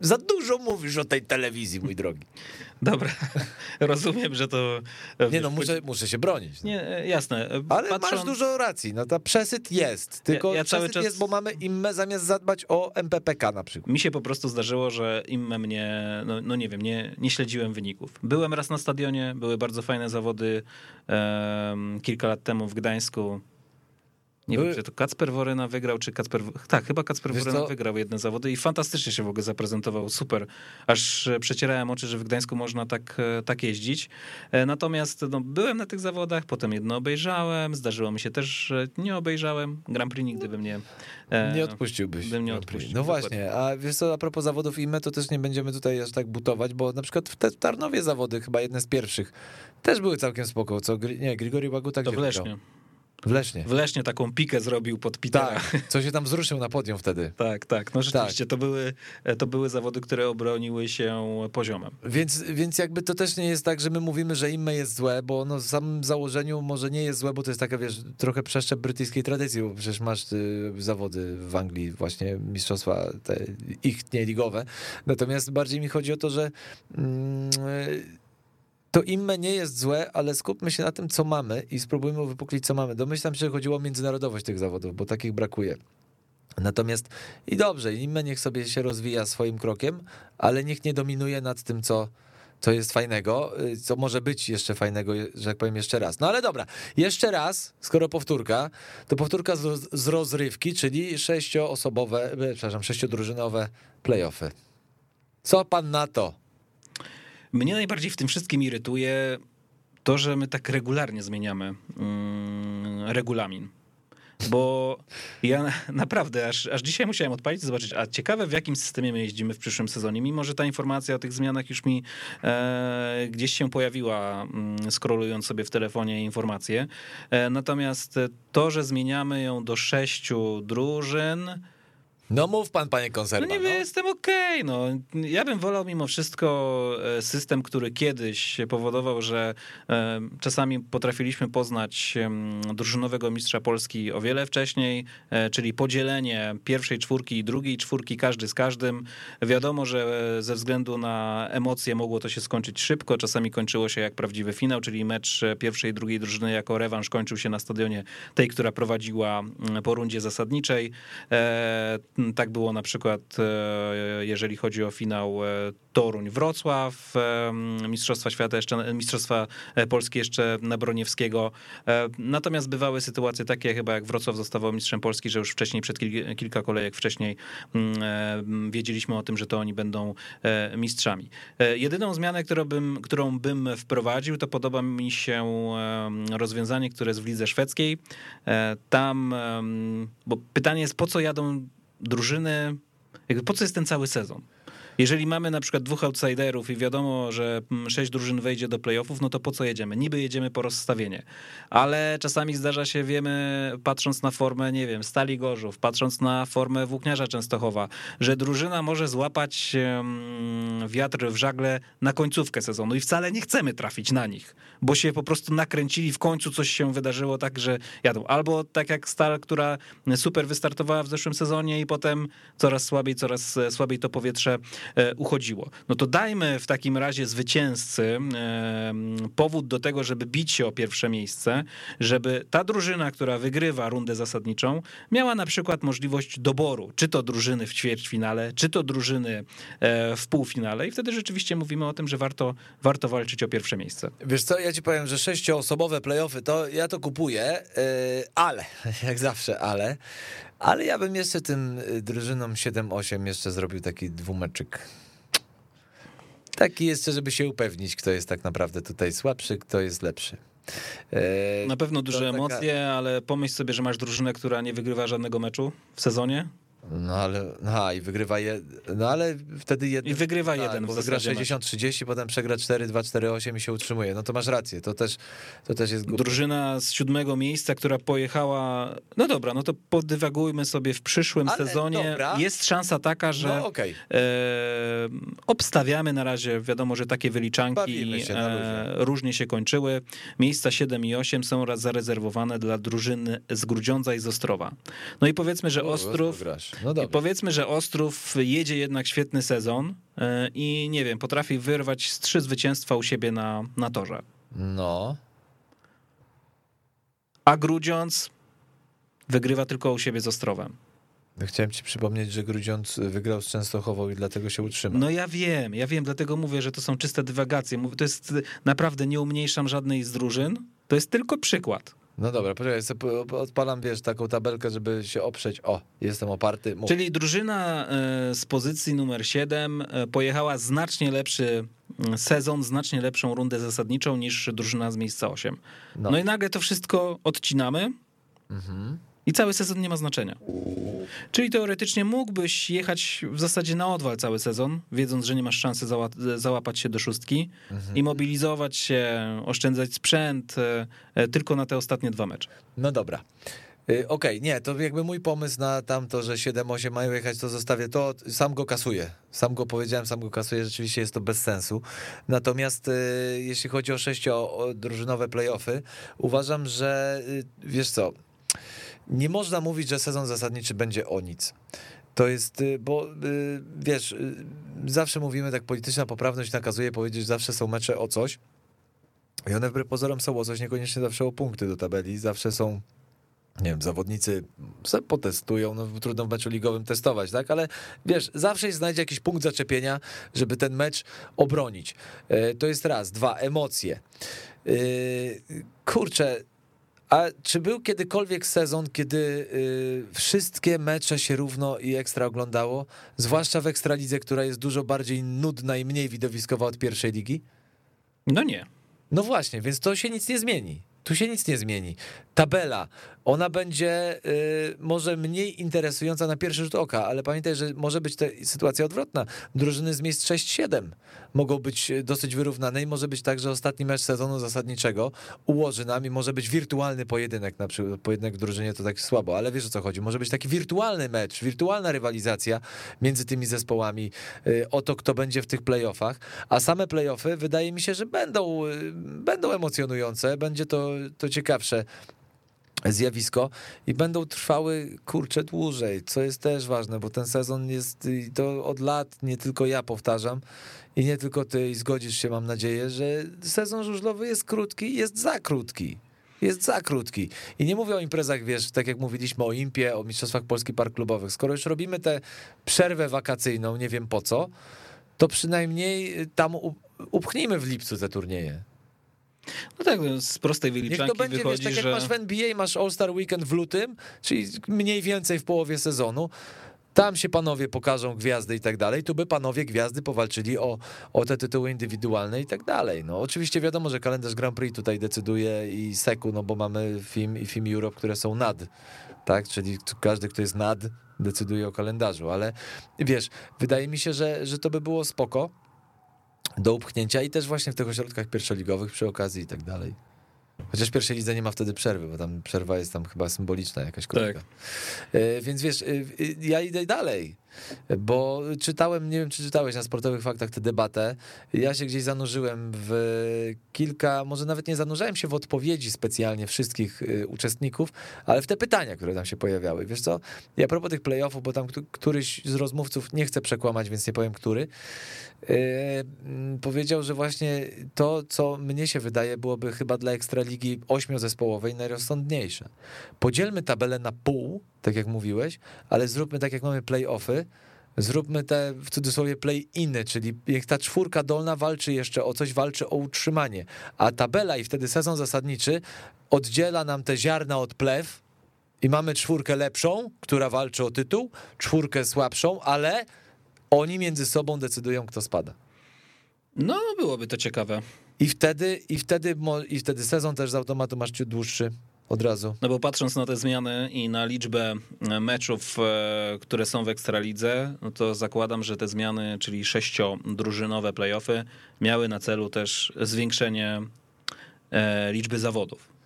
Za dużo mówisz o tej telewizji, mój drogi. [LAUGHS] dobra, [LAUGHS] rozumiem, że to... e, Nie no, muszę, muszę się bronić. Nie, e, jasne. e, Ale masz dużo racji, no ta przesyt jest, tylko Ja- ja przesyt czas- jest, bo mamy imme zamiast zadbać o MPPK na przykład. Mi się po prostu zdarzyło, że im mnie, no, no nie wiem, nie, nie śledziłem wyników. Byłem raz na stadionie, były bardzo fajne zawody em, kilka lat temu w Gdańsku. Nie Były- wiem, czy to Kacper Woryna wygrał, czy Kacper... Tak, chyba Kacper Wiesz Woryna co? wygrał jedne zawody i fantastycznie się w ogóle zaprezentował, super. Aż e, przecierałem oczy, że w Gdańsku można tak, e, tak jeździć. E, Natomiast no, byłem na tych zawodach, potem jedno obejrzałem, zdarzyło mi się też, że nie obejrzałem. Grand Prix nigdy by mnie... e, Nie odpuściłbyś. bym nie odpuścił, No właśnie, a wiesz co, a propos zawodów IME, to też nie będziemy tutaj aż tak butować, bo na przykład w Tarnowie zawody, chyba jedne z pierwszych, też były całkiem spoko, co, nie, Grigori Łaguta To gdzie w wygrał? W Lesznie. W Lesznie taką pikę zrobił pod Petera. Tak, co się tam wzruszył na podium wtedy. [LAUGHS] Tak, tak. No rzeczywiście, to, były, to były zawody, które obroniły się poziomem. Więc, więc jakby to też nie jest tak, że my mówimy, że IME jest złe, bo ono w samym założeniu może nie jest złe, bo to jest taka, wiesz, trochę przeszczep brytyjskiej tradycji, bo przecież masz y, zawody w Anglii, właśnie mistrzostwa te ich nie ligowe. Natomiast bardziej mi chodzi o to, że y, to IME nie jest złe, ale skupmy się na tym, co mamy i spróbujmy wypuklić, co mamy. Domyślam się, że chodziło o międzynarodowość tych zawodów, bo takich brakuje. Natomiast i dobrze, IME niech sobie się rozwija swoim krokiem, ale niech nie dominuje nad tym, co, co jest fajnego, y, co może być jeszcze fajnego, że tak powiem jeszcze raz. No ale dobra, jeszcze raz, skoro powtórka, to powtórka z, z rozrywki, czyli sześcioosobowe, e, przepraszam, sześciodrużynowe playoffy. Co pan na to? Mnie najbardziej w tym wszystkim irytuje to, że my tak regularnie zmieniamy mm, regulamin. Bo ja naprawdę aż, aż dzisiaj musiałem odpalić i zobaczyć, a ciekawe w jakim systemie my jeździmy w przyszłym sezonie, mimo że ta informacja o tych zmianach już mi e, gdzieś się pojawiła, mm, scrollując sobie w telefonie informacje. E, natomiast to, że zmieniamy ją do sześciu drużyn, No mów pan, panie no konserwa. nie wiem, jestem okej. no. Ja bym wolał mimo wszystko e, system, który kiedyś powodował, że e, czasami potrafiliśmy poznać drużynowego mistrza Polski o wiele wcześniej, e, czyli podzielenie pierwszej czwórki i drugiej czwórki, każdy z każdym. Wiadomo, że ze względu na emocje mogło to się skończyć szybko, czasami kończyło się jak prawdziwy finał, czyli mecz pierwszej i drugiej drużyny jako rewanż kończył się na stadionie tej, która prowadziła po rundzie zasadniczej. Tak było na przykład, e, jeżeli chodzi o finał e, Toruń-Wrocław, e, Mistrzostwa Świata jeszcze, Mistrzostwa Polski jeszcze na Broniewskiego. Natomiast bywały sytuacje takie, chyba jak Wrocław zostawał mistrzem Polski, że już wcześniej, przed kil- kilka kolejek wcześniej wiedzieliśmy o tym, że to oni będą mistrzami. Jedyną zmianę, którą bym, którą bym wprowadził, to podoba mi się rozwiązanie, które jest w lidze szwedzkiej. Tam, bo pytanie jest, po co jadą drużyny, jakby po co jest ten cały sezon? Jeżeli mamy na przykład dwóch outsiderów i wiadomo, że mm, sześć drużyn wejdzie do playoffów, no to po co jedziemy? Niby jedziemy po rozstawienie, ale czasami zdarza się, wiemy, patrząc na formę, nie wiem, Stali Gorzów, patrząc na formę Włókniarza Częstochowa, że drużyna może złapać wiatr w żagle na końcówkę sezonu i wcale nie chcemy trafić na nich, bo się po prostu nakręcili, w końcu coś się wydarzyło tak, że jadą. Albo tak jak Stal, która super wystartowała w zeszłym sezonie i potem coraz słabiej, coraz e, słabiej to powietrze uchodziło. No to dajmy w takim razie zwycięzcy e, powód do tego, żeby bić się o pierwsze miejsce, żeby ta drużyna, która wygrywa rundę zasadniczą, miała na przykład możliwość doboru, czy to drużyny w ćwierćfinale, czy to drużyny e, w półfinale i wtedy rzeczywiście mówimy o tym, że warto, warto walczyć o pierwsze miejsce. Wiesz co, ja ci powiem, że sześcioosobowe playoffy, to ja to kupuję, ale, [LAUGHS] jak zawsze, ale, ale ja bym jeszcze tym y, drużynom 7-8 jeszcze zrobił taki dwumeczyk. Taki jeszcze, żeby się upewnić, kto jest tak naprawdę tutaj słabszy, kto jest lepszy. Yy, Na pewno duże taka- emocje, ale pomyśl sobie, że masz drużynę, która nie wygrywa żadnego meczu w sezonie No ale, no i wygrywa je, no ale wtedy jeden. i wygrywa tak, jeden bo wygra zasadzie mecz. 60-30, potem przegra 4-2-4-8 i się utrzymuje. No to masz rację, to też, to też jest głupie. Drużyna z siódmego miejsca, która pojechała. No dobra, no to podywagujmy sobie w przyszłym Ale sezonie. dobra. Jest szansa taka, że No okej. e, obstawiamy na razie. Wiadomo, że takie wyliczanki się e, różnie się kończyły. Miejsca 7 i 8 są raz zarezerwowane dla drużyny z Grudziądza i z Ostrowa. No i powiedzmy, że O, No I dobra. powiedzmy, że Ostrów jedzie jednak świetny sezon e, i nie wiem, potrafi wyrwać z trzy zwycięstwa u siebie na, na torze. No. A Grudziądz wygrywa tylko u siebie z Ostrowem. Chciałem ci przypomnieć, że Grudziądz wygrał z Częstochową i dlatego się utrzymał. No ja wiem, ja wiem, dlatego mówię, że to są czyste dywagacje. To jest naprawdę, nie umniejszam żadnej z drużyn, to jest tylko przykład. No dobra, poczekaj, odpalam, wiesz, taką tabelkę, żeby się oprzeć. O, jestem oparty. Mów. Czyli drużyna e, z pozycji numer 7 e, pojechała znacznie lepszy mm, sezon, znacznie lepszą rundę zasadniczą niż drużyna z miejsca 8. No. No, i nagle to wszystko odcinamy Mhm. I cały sezon nie ma znaczenia. Czyli teoretycznie mógłbyś jechać w zasadzie na odwal cały sezon, wiedząc, że nie masz szansy zała- załapać się do szóstki Mhm. i mobilizować się, oszczędzać sprzęt e, e, tylko na te ostatnie dwa mecze. No dobra. Y, Okej, nie, to jakby mój pomysł na tamto, że 7-8 mają jechać, to zostawię to, sam go kasuję. Sam go powiedziałem, sam go kasuję, rzeczywiście jest to bez sensu. Natomiast y, jeśli chodzi o sześciodrużynowe playoffy, uważam, że y, wiesz co, nie można mówić, że sezon zasadniczy będzie o nic. To jest, y, bo y, wiesz, y, zawsze mówimy, tak polityczna poprawność nakazuje powiedzieć, że zawsze są mecze o coś. I one wbrew pozorom są o coś, niekoniecznie zawsze o punkty do tabeli, zawsze są nie wiem, zawodnicy potestują, no trudno w meczu ligowym testować, tak, ale wiesz, zawsze się znajdzie jakiś punkt zaczepienia, żeby ten mecz obronić. To jest raz. Dwa, emocje. Kurczę, a czy był kiedykolwiek sezon, kiedy e, wszystkie mecze się równo i ekstra oglądało? Zwłaszcza w Ekstralidze, która jest dużo bardziej nudna i mniej widowiskowa od pierwszej ligi? No nie. No właśnie, więc to się nic nie zmieni. Tu się nic nie zmieni. Tabela, ona będzie y, może mniej interesująca na pierwszy rzut oka, ale pamiętaj, że może być sytuacja odwrotna. Drużyny z miejsc 6-7 mogą być dosyć wyrównane i może być tak, że ostatni mecz sezonu zasadniczego ułoży nam i może być wirtualny pojedynek, na przykład pojedynek w drużynie to tak słabo, ale wiesz o co chodzi, może być taki wirtualny mecz, wirtualna rywalizacja między tymi zespołami y, o to, kto będzie w tych playoffach, a same playoffy wydaje mi się, że będą, y, będą emocjonujące, będzie to, to ciekawsze zjawisko i będą trwały kurczę dłużej, co jest też ważne, bo ten sezon jest i to od lat, nie tylko ja powtarzam i nie tylko ty i zgodzisz się mam nadzieję, że sezon żużlowy jest krótki, jest za krótki. Jest za krótki. I nie mówię o imprezach, wiesz, tak jak mówiliśmy o Impie, o Mistrzostwach Polski Park Klubowych. Skoro już robimy tę przerwę wakacyjną, nie wiem po co, to przynajmniej tam upchnijmy w lipcu te turnieje. No tak, z prostej wyliczanki Niech to będzie, wychodzi, wiesz, tak że... jak masz w NBA, masz All-Star Weekend w lutym, czyli mniej więcej w połowie sezonu, tam się panowie pokażą gwiazdy i tak dalej, tu by panowie gwiazdy powalczyli o, o te tytuły indywidualne i tak dalej. No oczywiście wiadomo, że kalendarz Grand Prix tutaj decyduje i Seku, no bo mamy film i film Europe, które są nad, tak, czyli każdy, kto jest nad, decyduje o kalendarzu, ale wiesz, wydaje mi się, że, że to by było spoko, do upchnięcia i też właśnie w tych ośrodkach pierwszoligowych przy okazji i tak dalej. Chociaż pierwszej lidze nie ma wtedy przerwy, bo tam przerwa jest tam chyba symboliczna jakaś krótka. Tak. E, więc wiesz, e, ja idę dalej. Bo czytałem, nie wiem czy czytałeś na sportowych faktach tę debatę. Ja się gdzieś zanurzyłem w kilka, może nawet nie zanurzałem się w odpowiedzi specjalnie wszystkich y, uczestników, ale w te pytania, które tam się pojawiały. Wiesz co? Ja propos tych playoffów, bo tam któryś z rozmówców, nie chcę przekłamać, więc nie powiem który, yy, powiedział, że właśnie to, co mnie się wydaje, byłoby chyba dla Ekstraligi ośmiozespołowej najrozsądniejsze. Podzielmy tabelę na pół, tak jak mówiłeś, ale zróbmy tak jak mamy playoffy, zróbmy te w cudzysłowie play-iny, czyli jak ta czwórka dolna walczy jeszcze o coś, walczy o utrzymanie, a tabela i wtedy sezon zasadniczy oddziela nam te ziarna od plew i mamy czwórkę lepszą, która walczy o tytuł, czwórkę słabszą, ale oni między sobą decydują, kto spada. No, byłoby to ciekawe. I wtedy, i wtedy, i wtedy sezon też z automatu masz dłuższy od razu. No bo patrząc na te zmiany i na liczbę e, meczów, e, które są w Ekstralidze, no to zakładam, że te zmiany, czyli sześciodrużynowe playoffy, miały na celu też zwiększenie e, liczby zawodów.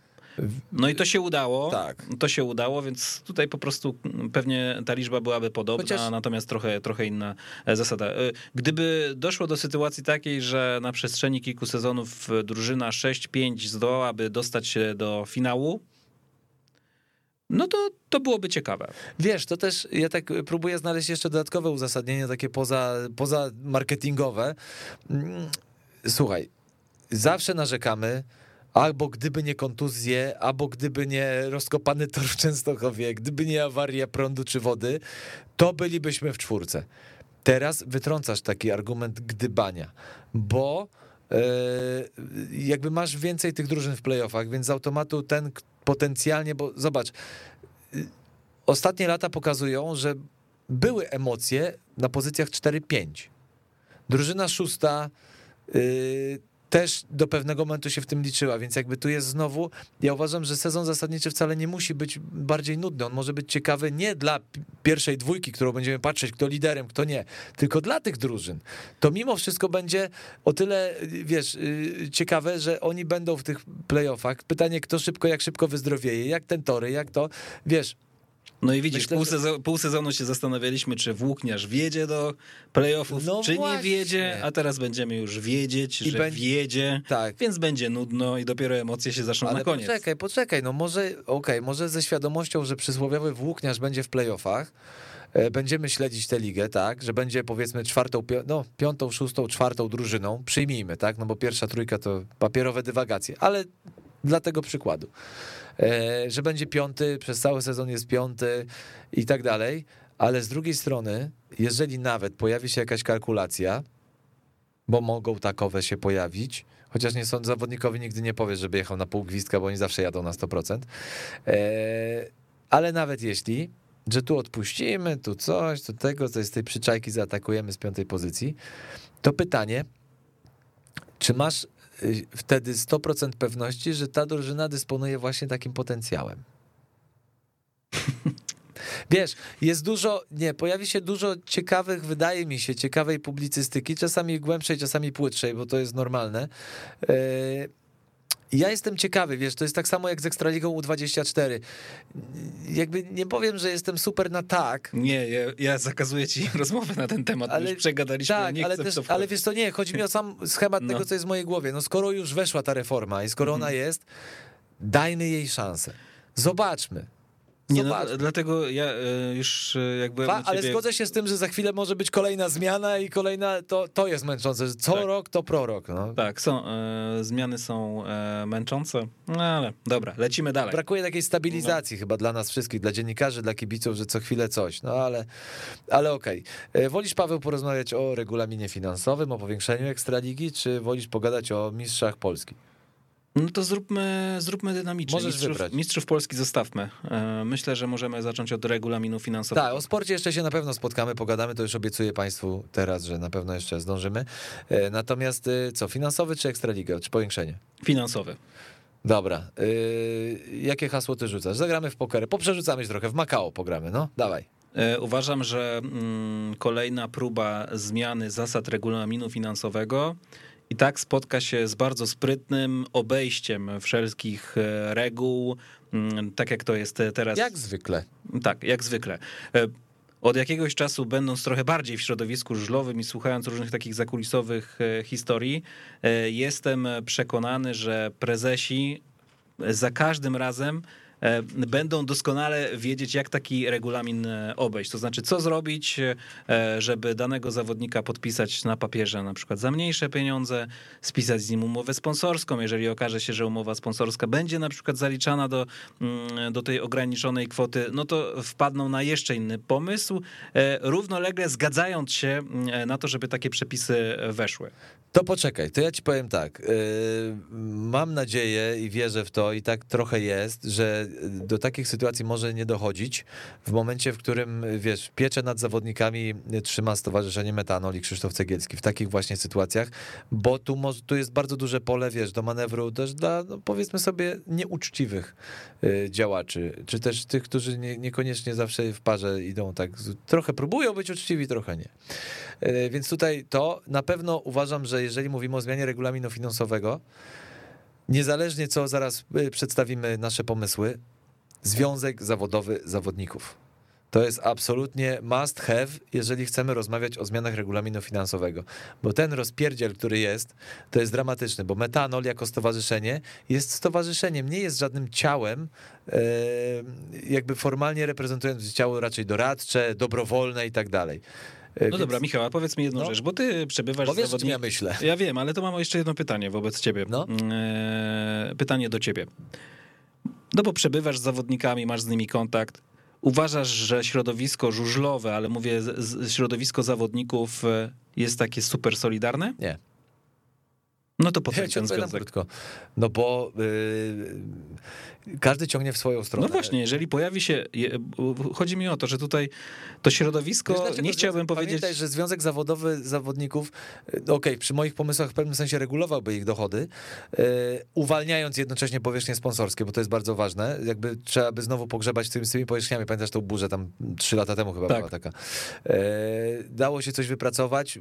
No i to się udało. Tak. To się udało, więc tutaj po prostu pewnie ta liczba byłaby podobna, Chociaż... natomiast trochę, trochę inna zasada. Gdyby doszło do sytuacji takiej, że na przestrzeni kilku sezonów drużyna 6-5 zdołałaby dostać się do finału, no to, to byłoby ciekawe. Wiesz, to też ja tak próbuję znaleźć jeszcze dodatkowe uzasadnienie, takie poza, poza marketingowe. Mm, słuchaj, zawsze narzekamy, albo gdyby nie kontuzje, albo gdyby nie rozkopany tor w Częstochowie, gdyby nie awaria prądu czy wody, to bylibyśmy w czwórce. Teraz wytrącasz taki argument gdybania, bo e, jakby masz więcej tych drużyn w playoffach, więc z automatu ten potencjalnie, bo zobacz, ostatnie lata pokazują, że były emocje na pozycjach 4-5. Drużyna szósta yy, też do pewnego momentu się w tym liczyła, więc jakby tu jest znowu, ja uważam, że sezon zasadniczy wcale nie musi być bardziej nudny, on może być ciekawy nie dla pierwszej dwójki, którą będziemy patrzeć, kto liderem, kto nie, tylko dla tych drużyn. To mimo wszystko będzie o tyle, wiesz, y, ciekawe, że oni będą w tych playoffach. Pytanie, kto szybko, jak szybko wyzdrowieje, jak ten tory, jak to, wiesz, no i widzisz, Myślę, pół, sezonu, pół, sezonu, się zastanawialiśmy, czy Włókniarz wiedzie do playoffów, no czy właśnie. nie wiedzie, a teraz będziemy już wiedzieć, I że będzie... wiedzie, tak. więc będzie nudno i dopiero emocje się zaczną Ale na koniec. poczekaj, poczekaj, no może, okej, okay, może ze świadomością, że przysłowiowy Włókniarz będzie w playoffach, e, będziemy śledzić tę ligę, tak, że będzie powiedzmy czwartą, no piątą, szóstą, czwartą drużyną, przyjmijmy, tak, no bo pierwsza trójka to papierowe dywagacje, ale dla tego przykładu. E, że będzie piąty, przez cały sezon jest piąty i tak dalej, ale z drugiej strony, jeżeli nawet pojawi się jakaś kalkulacja, bo mogą takowe się pojawić, chociaż nie sądzę, zawodnikowi nigdy nie powie, żeby jechał na pół gwizdka, bo oni zawsze jadą na 100%, e, ale nawet jeśli, że tu odpuścimy, tu coś, tu tego, to jest tej przyczajki zaatakujemy z piątej pozycji, to pytanie, czy masz wtedy 100% pewności, że ta drużyna dysponuje właśnie takim potencjałem. [LAUGHS] Wiesz, jest dużo, nie, pojawi się dużo ciekawych, wydaje mi się, ciekawej publicystyki, czasami głębszej, czasami płytszej, bo to jest normalne. Yy, ja jestem ciekawy, wiesz, to jest tak samo jak z Ekstraligą U24. Jakby nie powiem, że jestem super na tak. Nie, ja, ja zakazuję ci [LAUGHS] rozmowy na ten temat, ale, już przegadaliśmy, tak, nie ale, też, ale wiesz, to nie, chodzi mi o sam [LAUGHS] schemat No. tego, co jest w mojej głowie. No skoro już weszła ta reforma i skoro Mhm. ona jest, dajmy jej szansę. Zobaczmy. Nie, no, dlatego ja e, już e, jak byłem Fa- ale ciebie... zgodzę się z tym, że za chwilę może być kolejna zmiana i kolejna, to, to jest męczące, że co Tak. rok to prorok. No. Tak, są, e, zmiany są e, męczące, no ale dobra, lecimy dalej. Brakuje takiej stabilizacji chyba dla nas wszystkich, dla dziennikarzy, dla kibiców, że co chwilę coś, no ale, ale okej. E, Wolisz, Paweł, porozmawiać o regulaminie finansowym, o powiększeniu Ekstraligi, czy wolisz pogadać o mistrzach Polski? No to zróbmy, zróbmy dynamicznie. Możesz mistrzów, wybrać. mistrzów Polski zostawmy. E, Myślę, że możemy zacząć od regulaminu finansowego. Tak, o sporcie jeszcze się na pewno spotkamy, pogadamy, to już obiecuję Państwu teraz, że na pewno jeszcze zdążymy. E, Natomiast e, co, finansowy czy Ekstraliga, czy powiększenie? Finansowy. Dobra, jakie hasło ty rzucasz? Zagramy w pokerę, poprzerzucamy się trochę, w Makao pogramy, no, dawaj. Uważam, że mm, kolejna próba zmiany zasad regulaminu finansowego i tak spotka się z bardzo sprytnym obejściem wszelkich e, reguł, mm, tak jak to jest teraz. Jak zwykle. Tak, jak zwykle. E, Od jakiegoś czasu, będąc trochę bardziej w środowisku żużlowym i słuchając różnych takich zakulisowych e, historii, jestem przekonany, że prezesi za każdym razem będą doskonale wiedzieć, jak taki regulamin e, obejść. To znaczy, co zrobić, e, żeby danego zawodnika podpisać na papierze na przykład za mniejsze pieniądze, spisać z nim umowę sponsorską, jeżeli okaże się, że umowa sponsorska będzie na przykład zaliczana do, mm, do tej ograniczonej kwoty, no to wpadną na jeszcze inny pomysł, e, równolegle zgadzając się mm, na to, żeby takie przepisy weszły. To poczekaj, to ja ci powiem tak. Mam nadzieję i wierzę w to, i tak trochę jest, że do takich sytuacji może nie dochodzić w momencie, w którym, wiesz, pieczę nad zawodnikami trzyma Stowarzyszenie Metanol i Krzysztof Cegielski w takich właśnie sytuacjach, bo tu, tu jest bardzo duże pole, wiesz, do manewru też dla, no, powiedzmy sobie, nieuczciwych yy, działaczy, czy też tych, którzy nie, niekoniecznie zawsze w parze idą tak, trochę próbują być uczciwi, trochę nie. E, Więc tutaj to na pewno uważam, że jeżeli mówimy o zmianie regulaminu finansowego, niezależnie co zaraz y, przedstawimy nasze pomysły, związek zawodowy zawodników. To jest absolutnie must have, jeżeli chcemy rozmawiać o zmianach regulaminu finansowego. Bo ten rozpierdziel, który jest, to jest dramatyczny, bo metanol jako stowarzyszenie jest stowarzyszeniem, nie jest żadnym ciałem, jakby formalnie reprezentując ciało raczej doradcze, dobrowolne i tak dalej. E, No więc- dobra, Michał, a powiedz mi jedną No. rzecz, bo ty przebywasz Bo z zawodnikami. ja myślę. Ja wiem, ale to mam jeszcze jedno pytanie wobec ciebie. No. Eee, pytanie do ciebie. No bo przebywasz z zawodnikami, masz z nimi kontakt. Uważasz, że środowisko żużlowe, ale mówię z, z, środowisko zawodników e, jest takie super solidarne? Nie. No to po co Ja ten związek? krótko. No bo yy, każdy ciągnie w swoją stronę. No właśnie, jeżeli pojawi się, chodzi mi o to, że tutaj to środowisko, Wiesz, nie chciałbym powiedzieć... Pamiętaj, że związek zawodowy zawodników, yy, okej, przy moich pomysłach w pewnym sensie regulowałby ich dochody, yy, uwalniając jednocześnie powierzchnie sponsorskie, bo to jest bardzo ważne. Jakby trzeba by znowu pogrzebać z tymi, z tymi powierzchniami. Pamiętasz tą burzę tam trzy lata temu chyba Tak. była taka. Yy, dało się coś wypracować.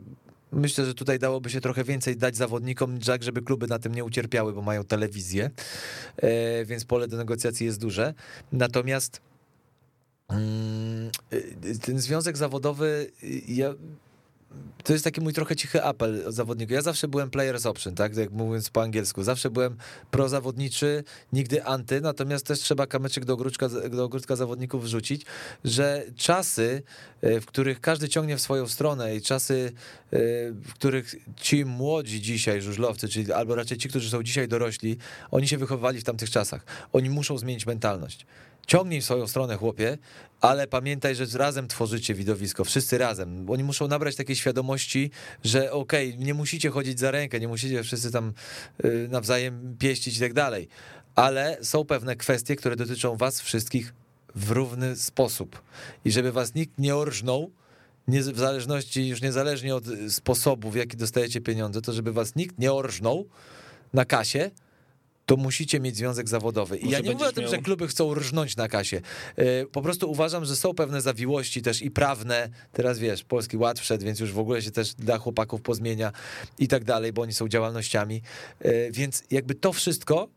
Myślę, że tutaj dałoby się trochę więcej dać zawodnikom, tak żeby kluby na tym nie ucierpiały, bo mają telewizję, e, więc pole do negocjacji jest duże. Natomiast mm, y, ten związek zawodowy, y, ja, to jest taki mój trochę cichy apel od. Ja zawsze byłem players option, tak, jak mówiąc po angielsku. Zawsze byłem prozawodniczy, nigdy anty, natomiast też trzeba kamyczek do ogródka, do ogródka zawodników wrzucić, że czasy, e, w których każdy ciągnie w swoją stronę i czasy, e, w których ci młodzi dzisiaj żużlowcy, czyli albo raczej ci, którzy są dzisiaj dorośli, oni się wychowywali w tamtych czasach. Oni muszą zmienić mentalność. Ciągnij swoją stronę, chłopie, ale pamiętaj, że razem tworzycie widowisko, wszyscy razem. Oni muszą nabrać takiej świadomości, że okej, nie musicie chodzić za rękę, nie musicie wszyscy tam y, nawzajem pieścić i tak dalej, ale są pewne kwestie, które dotyczą was wszystkich w równy sposób. I żeby was nikt nie orżnął, nie, w zależności, już niezależnie od sposobu, w jaki dostajecie pieniądze, to żeby was nikt nie orżnął, na kasie, to musicie mieć związek zawodowy. I Może ja nie mówię o tym, będziesz że miał- kluby chcą rżnąć na kasie. E, Po prostu uważam, że są pewne zawiłości też i prawne. Teraz wiesz, Polski Ład wszedł, więc już w ogóle się też da chłopaków pozmienia i tak dalej, bo oni są działalnościami. E, Więc jakby to wszystko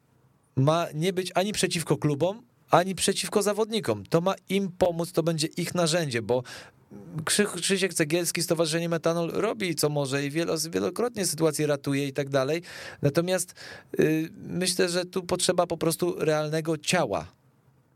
ma nie być ani przeciwko klubom, ani przeciwko zawodnikom. To ma im pomóc, to będzie ich narzędzie, bo Krzysiek Cegielski, Stowarzyszenie Metanol robi co może i wielo, wielokrotnie sytuację ratuje i tak dalej. Natomiast y, myślę, że tu potrzeba po prostu realnego ciała,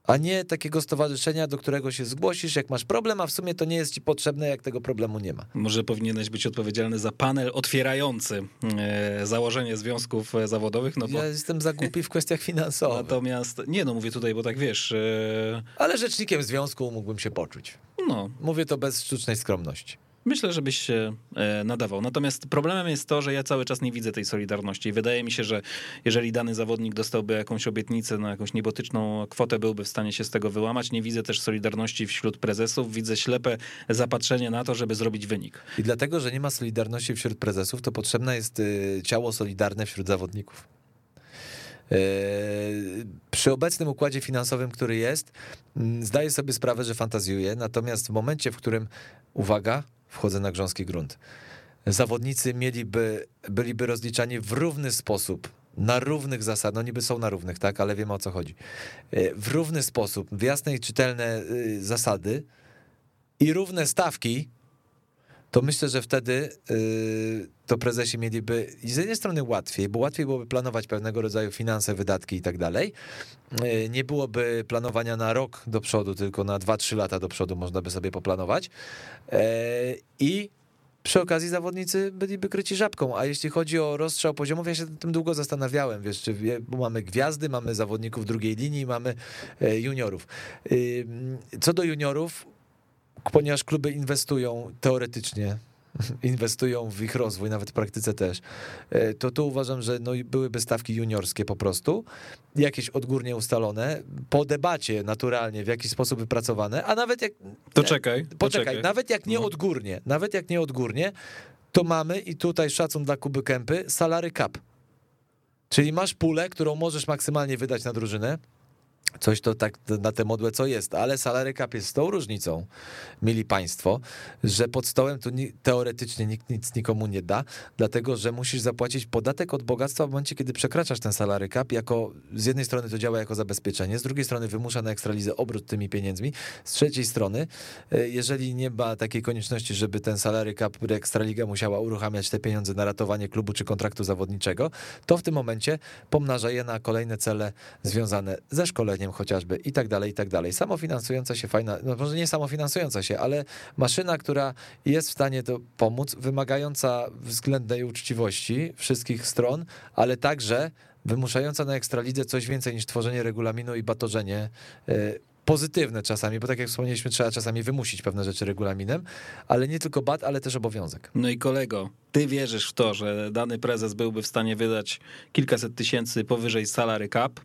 a nie takiego stowarzyszenia, do którego się zgłosisz, jak masz problem, a w sumie to nie jest ci potrzebne, jak tego problemu nie ma. Może powinieneś być odpowiedzialny za panel otwierający e, założenie związków e, zawodowych, no bo Ja jestem za głupi w kwestiach finansowych, natomiast, nie no mówię tutaj, bo tak wiesz, e, ale rzecznikiem związku mógłbym się poczuć. no Mówię to bez sztucznej skromności. Myślę, żebyś się e, nadawał. Natomiast problemem jest to, że ja cały czas nie widzę tej solidarności. Wydaje mi się, że jeżeli dany zawodnik dostałby jakąś obietnicę na jakąś niebotyczną kwotę, byłby w stanie się z tego wyłamać. Nie widzę też solidarności wśród prezesów. Widzę ślepe zapatrzenie na to, żeby zrobić wynik. I dlatego, że nie ma solidarności wśród prezesów, to potrzebne jest y, ciało solidarne wśród zawodników. E, Przy obecnym układzie finansowym, który jest, mm, zdaję sobie sprawę, że fantazjuję, natomiast w momencie, w którym, uwaga, wchodzę na grząski grunt, zawodnicy mieliby, byliby rozliczani w równy sposób, na równych zasadach, no niby są na równych, tak, ale wiemy o co chodzi, E, w równy sposób, w jasne i czytelne y, zasady i równe stawki, to myślę, że wtedy y, to prezesi mieliby z jednej strony łatwiej, bo łatwiej byłoby planować pewnego rodzaju finanse, wydatki i tak dalej. Y, Nie byłoby planowania na rok do przodu, tylko na 2-3 lata do przodu można by sobie poplanować. E, I przy okazji zawodnicy byliby kryci żabką, a jeśli chodzi o rozstrzał poziomów, ja się tym długo zastanawiałem, wiesz, czy mamy gwiazdy, mamy zawodników drugiej linii, mamy e, juniorów. Y, Co do juniorów, ponieważ kluby inwestują teoretycznie, [LAUGHS] inwestują w ich rozwój, nawet w praktyce też, e, to tu uważam, że no, byłyby stawki juniorskie po prostu, jakieś odgórnie ustalone, po debacie naturalnie, w jakiś sposób wypracowane, a nawet jak... To czekaj, Poczekaj, czekaj. nawet jak nie No. odgórnie, nawet jak nie odgórnie, to mamy i tutaj szacun dla Kuby Kępy, salary cap. Czyli masz pulę, którą możesz maksymalnie wydać na drużynę, Coś to tak na tę modłę co jest, ale salary cap jest z tą różnicą, mili państwo, że pod stołem tu ni- teoretycznie nikt nic nikomu nie da, dlatego że musisz zapłacić podatek od bogactwa w momencie, kiedy przekraczasz ten salary cap, jako z jednej strony to działa jako zabezpieczenie, z drugiej strony wymusza na ekstralizę obrót tymi pieniędzmi, z trzeciej strony, e, jeżeli nie ma takiej konieczności, żeby ten salary cap ekstraliga musiała uruchamiać te pieniądze na ratowanie klubu czy kontraktu zawodniczego, to w tym momencie pomnaża je na kolejne cele związane ze szkoleniem chociażby i tak dalej, i tak dalej. Samofinansująca się fajna, no może nie samofinansująca się, ale maszyna, która jest w stanie to pomóc, wymagająca względnej uczciwości wszystkich stron, ale także wymuszająca na ekstralidze coś więcej niż tworzenie regulaminu i batorzenie e, pozytywne czasami, bo tak jak wspomnieliśmy, trzeba czasami wymusić pewne rzeczy regulaminem, ale nie tylko bat, ale też obowiązek. No i kolego, ty wierzysz w to, że dany prezes byłby w stanie wydać kilkaset tysięcy powyżej salary cap,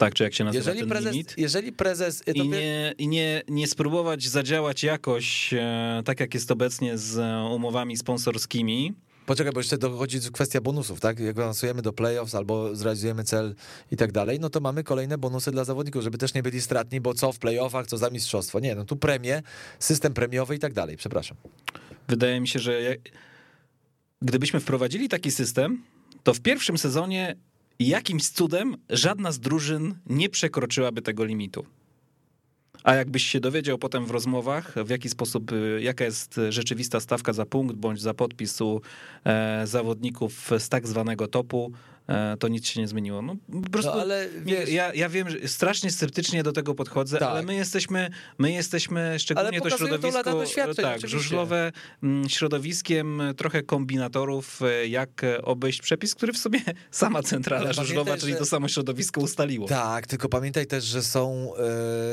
tak czy jak się nazywa Jeżeli ten prezes, limit, jeżeli prezes i, nie, i nie, nie spróbować zadziałać jakoś e, tak, jak jest obecnie z e, umowami sponsorskimi, Poczekaj, bo jeszcze dochodzi kwestia bonusów, tak? Jak awansujemy do playoffs albo zrealizujemy cel i tak dalej, no to mamy kolejne bonusy dla zawodników, żeby też nie byli stratni, bo co w playoffach, co za mistrzostwo. Nie, no tu premie, system premiowy i tak dalej, przepraszam. Wydaje mi się, że jak, gdybyśmy wprowadzili taki system, to w pierwszym sezonie jakimś cudem żadna z drużyn nie przekroczyłaby tego limitu. A jakbyś się dowiedział potem w rozmowach, w jaki sposób, y, jaka jest rzeczywista stawka za punkt bądź za podpis u e, zawodników z tak zwanego topu, to nic się nie zmieniło. No, po prostu, No ale wiesz, ja, ja wiem, że strasznie sceptycznie do tego podchodzę, Tak. ale my jesteśmy, my jesteśmy szczególnie to to środowisko, doświadczeń, tak, oczywiście. żużlowe mm, środowiskiem trochę kombinatorów, e, jak obejść przepis, który w sumie [LAUGHS] sama centrala Ale żużlowa, pamiętaj, czyli że- to samo środowisko ustaliło. Tak, tylko pamiętaj też, że są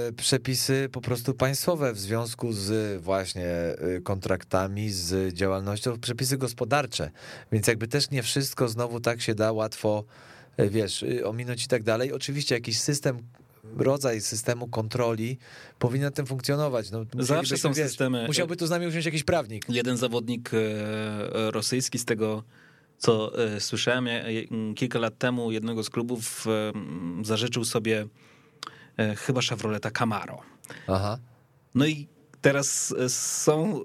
e, przepisy po prostu państwowe w związku z właśnie e, kontraktami, z działalnością, przepisy gospodarcze, więc jakby też nie wszystko znowu tak się da łatwo, e, wiesz, y, ominąć i tak dalej. Oczywiście jakiś system rodzaj systemu kontroli powinien tym funkcjonować. No, Zawsze są wiesz, systemy. Musiałby tu z nami usiąść jakiś prawnik. Jeden zawodnik e, rosyjski z tego co e, słyszałem, kilka lat temu jednego z klubów e, zażyczył sobie e, chyba Chevroleta Camaro. Aha. No i teraz e, są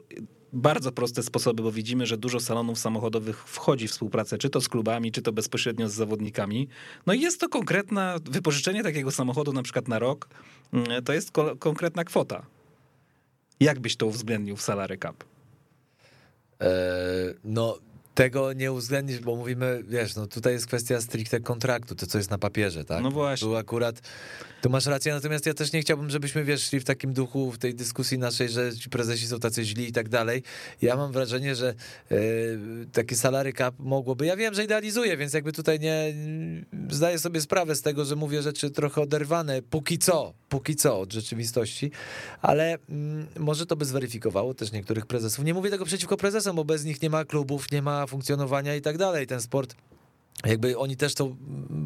bardzo proste sposoby, bo widzimy, że dużo salonów samochodowych wchodzi w współpracę, czy to z klubami, czy to bezpośrednio z zawodnikami. No i jest to konkretna, wypożyczenie takiego samochodu na przykład na rok, mm, to jest ko- konkretna kwota. Jak byś to uwzględnił w salary cap? E, No, tego nie uwzględnisz, bo mówimy, wiesz, no tutaj jest kwestia stricte kontraktu, to co jest na papierze, tak? No właśnie. Tu akurat, tu masz rację, natomiast ja też nie chciałbym, żebyśmy, wiesz, szli w takim duchu, w tej dyskusji naszej, że ci prezesi są tacy źli i tak dalej. Ja mam wrażenie, że e, taki salary cap mogłoby, ja wiem, że idealizuję, więc jakby tutaj nie, zdaję sobie sprawę z tego, że mówię rzeczy trochę oderwane, póki co, póki co od rzeczywistości, ale mm, może to by zweryfikowało też niektórych prezesów. Nie mówię tego przeciwko prezesom, bo bez nich nie ma klubów, nie ma funkcjonowania i tak dalej. Ten sport jakby oni też są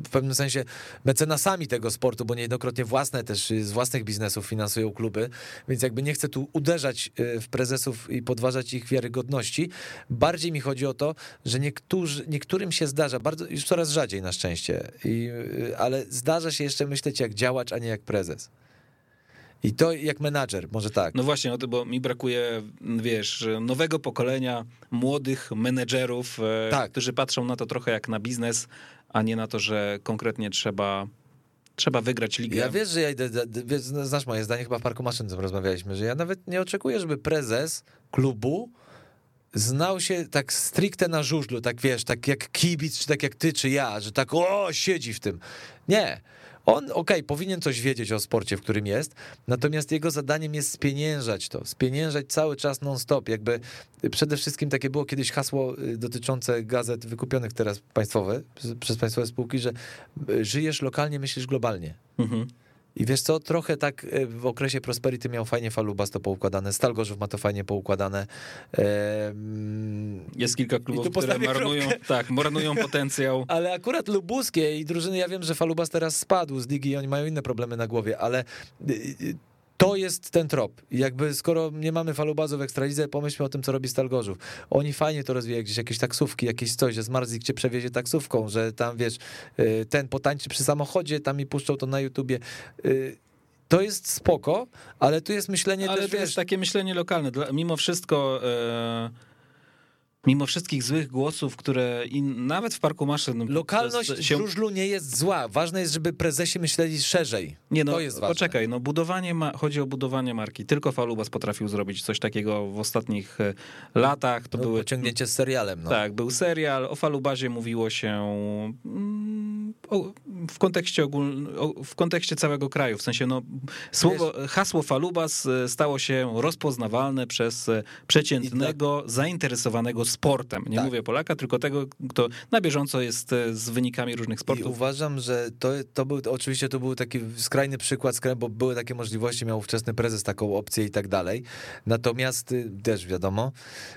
w pewnym sensie mecenasami tego sportu, bo niejednokrotnie własne też z własnych biznesów finansują kluby, więc jakby nie chcę tu uderzać y, w prezesów i podważać ich wiarygodności. Bardziej mi chodzi o to, że niektórzy, niektórym się zdarza, bardzo, już coraz rzadziej na szczęście, i, y, ale zdarza się jeszcze myśleć jak działacz, a nie jak prezes. I to jak menadżer, może tak. No właśnie, o to, bo mi brakuje, wiesz, nowego pokolenia młodych menedżerów, e, Tak. którzy patrzą na to trochę jak na biznes, a nie na to, że konkretnie trzeba, trzeba wygrać ligę. Ja wiesz, że ja idę, wiesz, znasz moje zdanie, chyba w Parku Maszyn rozmawialiśmy, że ja nawet nie oczekuję, żeby prezes klubu znał się tak stricte na żużlu, tak wiesz, tak jak kibic, czy tak jak ty, czy ja, że tak o, siedzi w tym. Nie. On, okej, powinien coś wiedzieć o sporcie, w którym jest, natomiast jego zadaniem jest spieniężać to, spieniężać cały czas non-stop, jakby przede wszystkim takie było kiedyś hasło y, dotyczące gazet wykupionych teraz państwowe, przez państwowe spółki, że y, żyjesz lokalnie, myślisz globalnie. Mhm. I wiesz co, trochę tak e, w okresie Prosperity miał fajnie Falubas to poukładane, Stal Gorzów ma to fajnie poukładane. Jest kilka klubów, które marnują, kropkę. tak, marnują [LAUGHS] potencjał. Ale akurat lubuskie i drużyny, ja wiem, że Falubas teraz spadł z ligi i oni mają inne problemy na głowie, ale y, y, to jest ten trop. I jakby skoro nie mamy Falubazu w Ekstralidze, pomyślmy o tym, co robi Stal Gorzów. Oni fajnie to rozwijają, gdzieś jakieś taksówki, jakieś coś, że Zmarzik cię przewiezie taksówką, że tam, wiesz, y, ten potańczy przy samochodzie, tam mi puszczą to na YouTubie. Y, To jest spoko, ale tu jest myślenie Ale też, to wiesz, jest takie myślenie lokalne. Mimo wszystko, e, mimo wszystkich złych głosów, które i nawet w Parku Maszyn... Lokalność w żużlu nie jest zła. Ważne jest, żeby prezesi myśleli szerzej. Nie no, to jest ważne. poczekaj, no budowanie, ma, chodzi o budowanie marki. Tylko Falubas potrafił zrobić coś takiego w ostatnich e, latach. To No, były pociągnięcie z serialem. No. Tak, był serial, o Falubazie mówiło się mm, o, w, kontekście ogól, o, w kontekście całego kraju, w sensie no, słowo, hasło Falubas e, stało się rozpoznawalne przez e, przeciętnego, zainteresowanego sportem. Nie Tak. mówię Polaka, tylko tego, kto na bieżąco jest e, z wynikami różnych I sportów. uważam, że to, to był, oczywiście to był taki skrajny przykład, bo były takie możliwości, miał ówczesny prezes taką opcję i tak dalej. Natomiast, y, też wiadomo,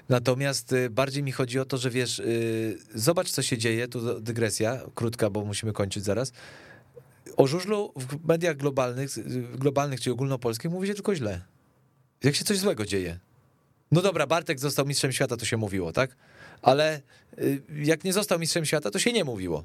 natomiast y, bardziej mi chodzi o to, że wiesz, y, zobacz co się dzieje, tu dygresja, krótka, bo musimy kończyć zaraz. O żużlu w mediach globalnych, globalnych czy ogólnopolskich mówi się tylko źle. Jak się coś złego dzieje. No dobra, Bartek został mistrzem świata, to się mówiło, tak? Ale y, jak nie został mistrzem świata, to się nie mówiło.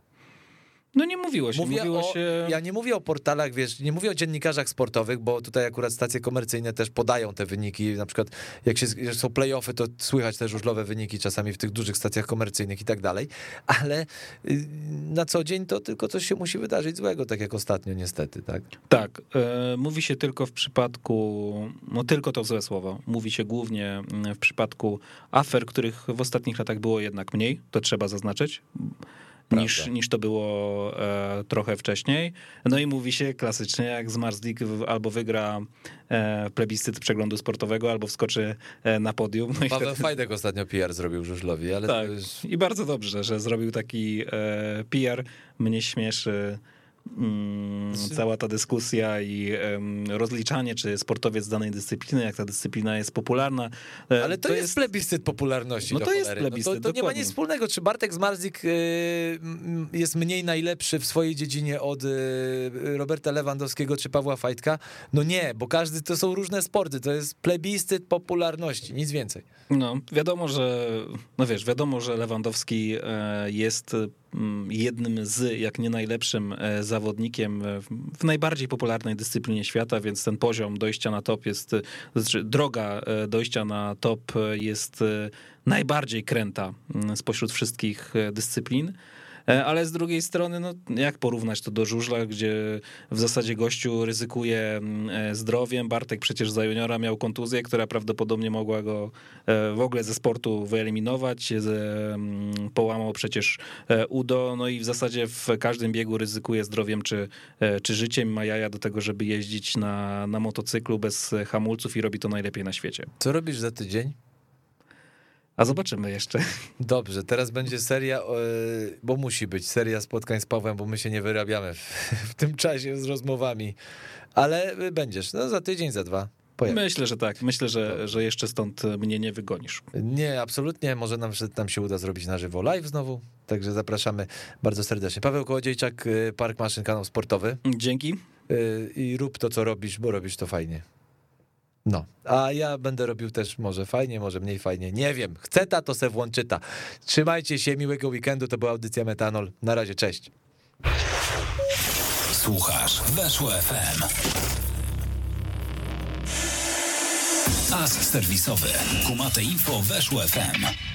No nie mówiło się, Mówię mówiło o, się... Ja nie mówię o portalach, wiesz, nie mówię o dziennikarzach sportowych, bo tutaj akurat stacje komercyjne też podają te wyniki. Na przykład, jak się, jak są playoffy, to słychać te żużlowe wyniki czasami w tych dużych stacjach komercyjnych i tak dalej. Ale y, na co dzień to tylko coś się musi wydarzyć złego, tak jak ostatnio, niestety, tak. Tak, e, mówi się tylko w przypadku, no tylko to złe słowo, mówi się głównie mm, w przypadku afer, których w ostatnich latach było jednak mniej, to trzeba zaznaczyć, Prawda. niż to było e, trochę wcześniej. No i mówi się klasycznie, jak z Marsdik albo wygra e, plebiscyt przeglądu sportowego, albo wskoczy e, na podium. No Paweł wtedy- Fajdek ostatnio PR zrobił żużlowi, ale tak, i bardzo dobrze, że zrobił taki e, PR. Mnie śmieszy cała ta dyskusja i rozliczanie, czy sportowiec danej dyscypliny, jak ta dyscyplina jest popularna. e, Ale to, jest, plebiscyt popularności. No to jest cholery. plebiscyt, to, to nie ma nic wspólnego, czy Bartek Zmarzik y, jest mniej najlepszy w swojej dziedzinie od y, Roberta Lewandowskiego czy Pawła Fajtka. No nie, bo każdy to są różne sporty. To jest plebiscyt popularności, nic więcej. No, wiadomo, że, no wiesz, wiadomo, że Lewandowski e, jest mm, jednym z, jak nie najlepszym e, zawodnikiem w- w najbardziej popularnej dyscyplinie świata, więc ten poziom dojścia na top jest, e, znaczy droga e, dojścia na top e, jest e, najbardziej kręta mm, spośród wszystkich e, dyscyplin. E, Ale z drugiej strony, no, jak porównać to do żużla, gdzie w zasadzie gościu ryzykuje mm, e, zdrowiem. Bartek przecież za juniora miał kontuzję, która prawdopodobnie mogła go e, w ogóle ze sportu wyeliminować. Mm, Połamał przecież udo, no i w zasadzie w każdym biegu ryzykuje zdrowiem czy, czy życiem. Ma jaja do tego, żeby jeździć na, na motocyklu bez hamulców i robi to najlepiej na świecie. Co robisz za tydzień? A zobaczymy jeszcze. [LAUGHS] Dobrze, teraz będzie seria, e, bo musi być seria spotkań z Pawłem, bo my się nie wyrabiamy w, [LAUGHS] w tym czasie z rozmowami. Ale będziesz, no za tydzień, za dwa. Pojawisz. Myślę, że tak. Myślę, że, że jeszcze stąd mnie nie wygonisz. Nie, absolutnie. Może nam, nam się uda zrobić na żywo live znowu. Także zapraszamy bardzo serdecznie. Paweł Kołodziejczak, y, Park Maszyn, kanał sportowy. Dzięki. I rób to, co robisz, bo robisz to fajnie. No, a ja będę robił też może fajnie, może mniej fajnie. Nie wiem. Chce ta, to se włączy ta. Trzymajcie się, miłego weekendu. To była audycja Metanol. Na razie, cześć. Słuchasz Weszło FM. As serwisowy. Kumate Info Weszło FM.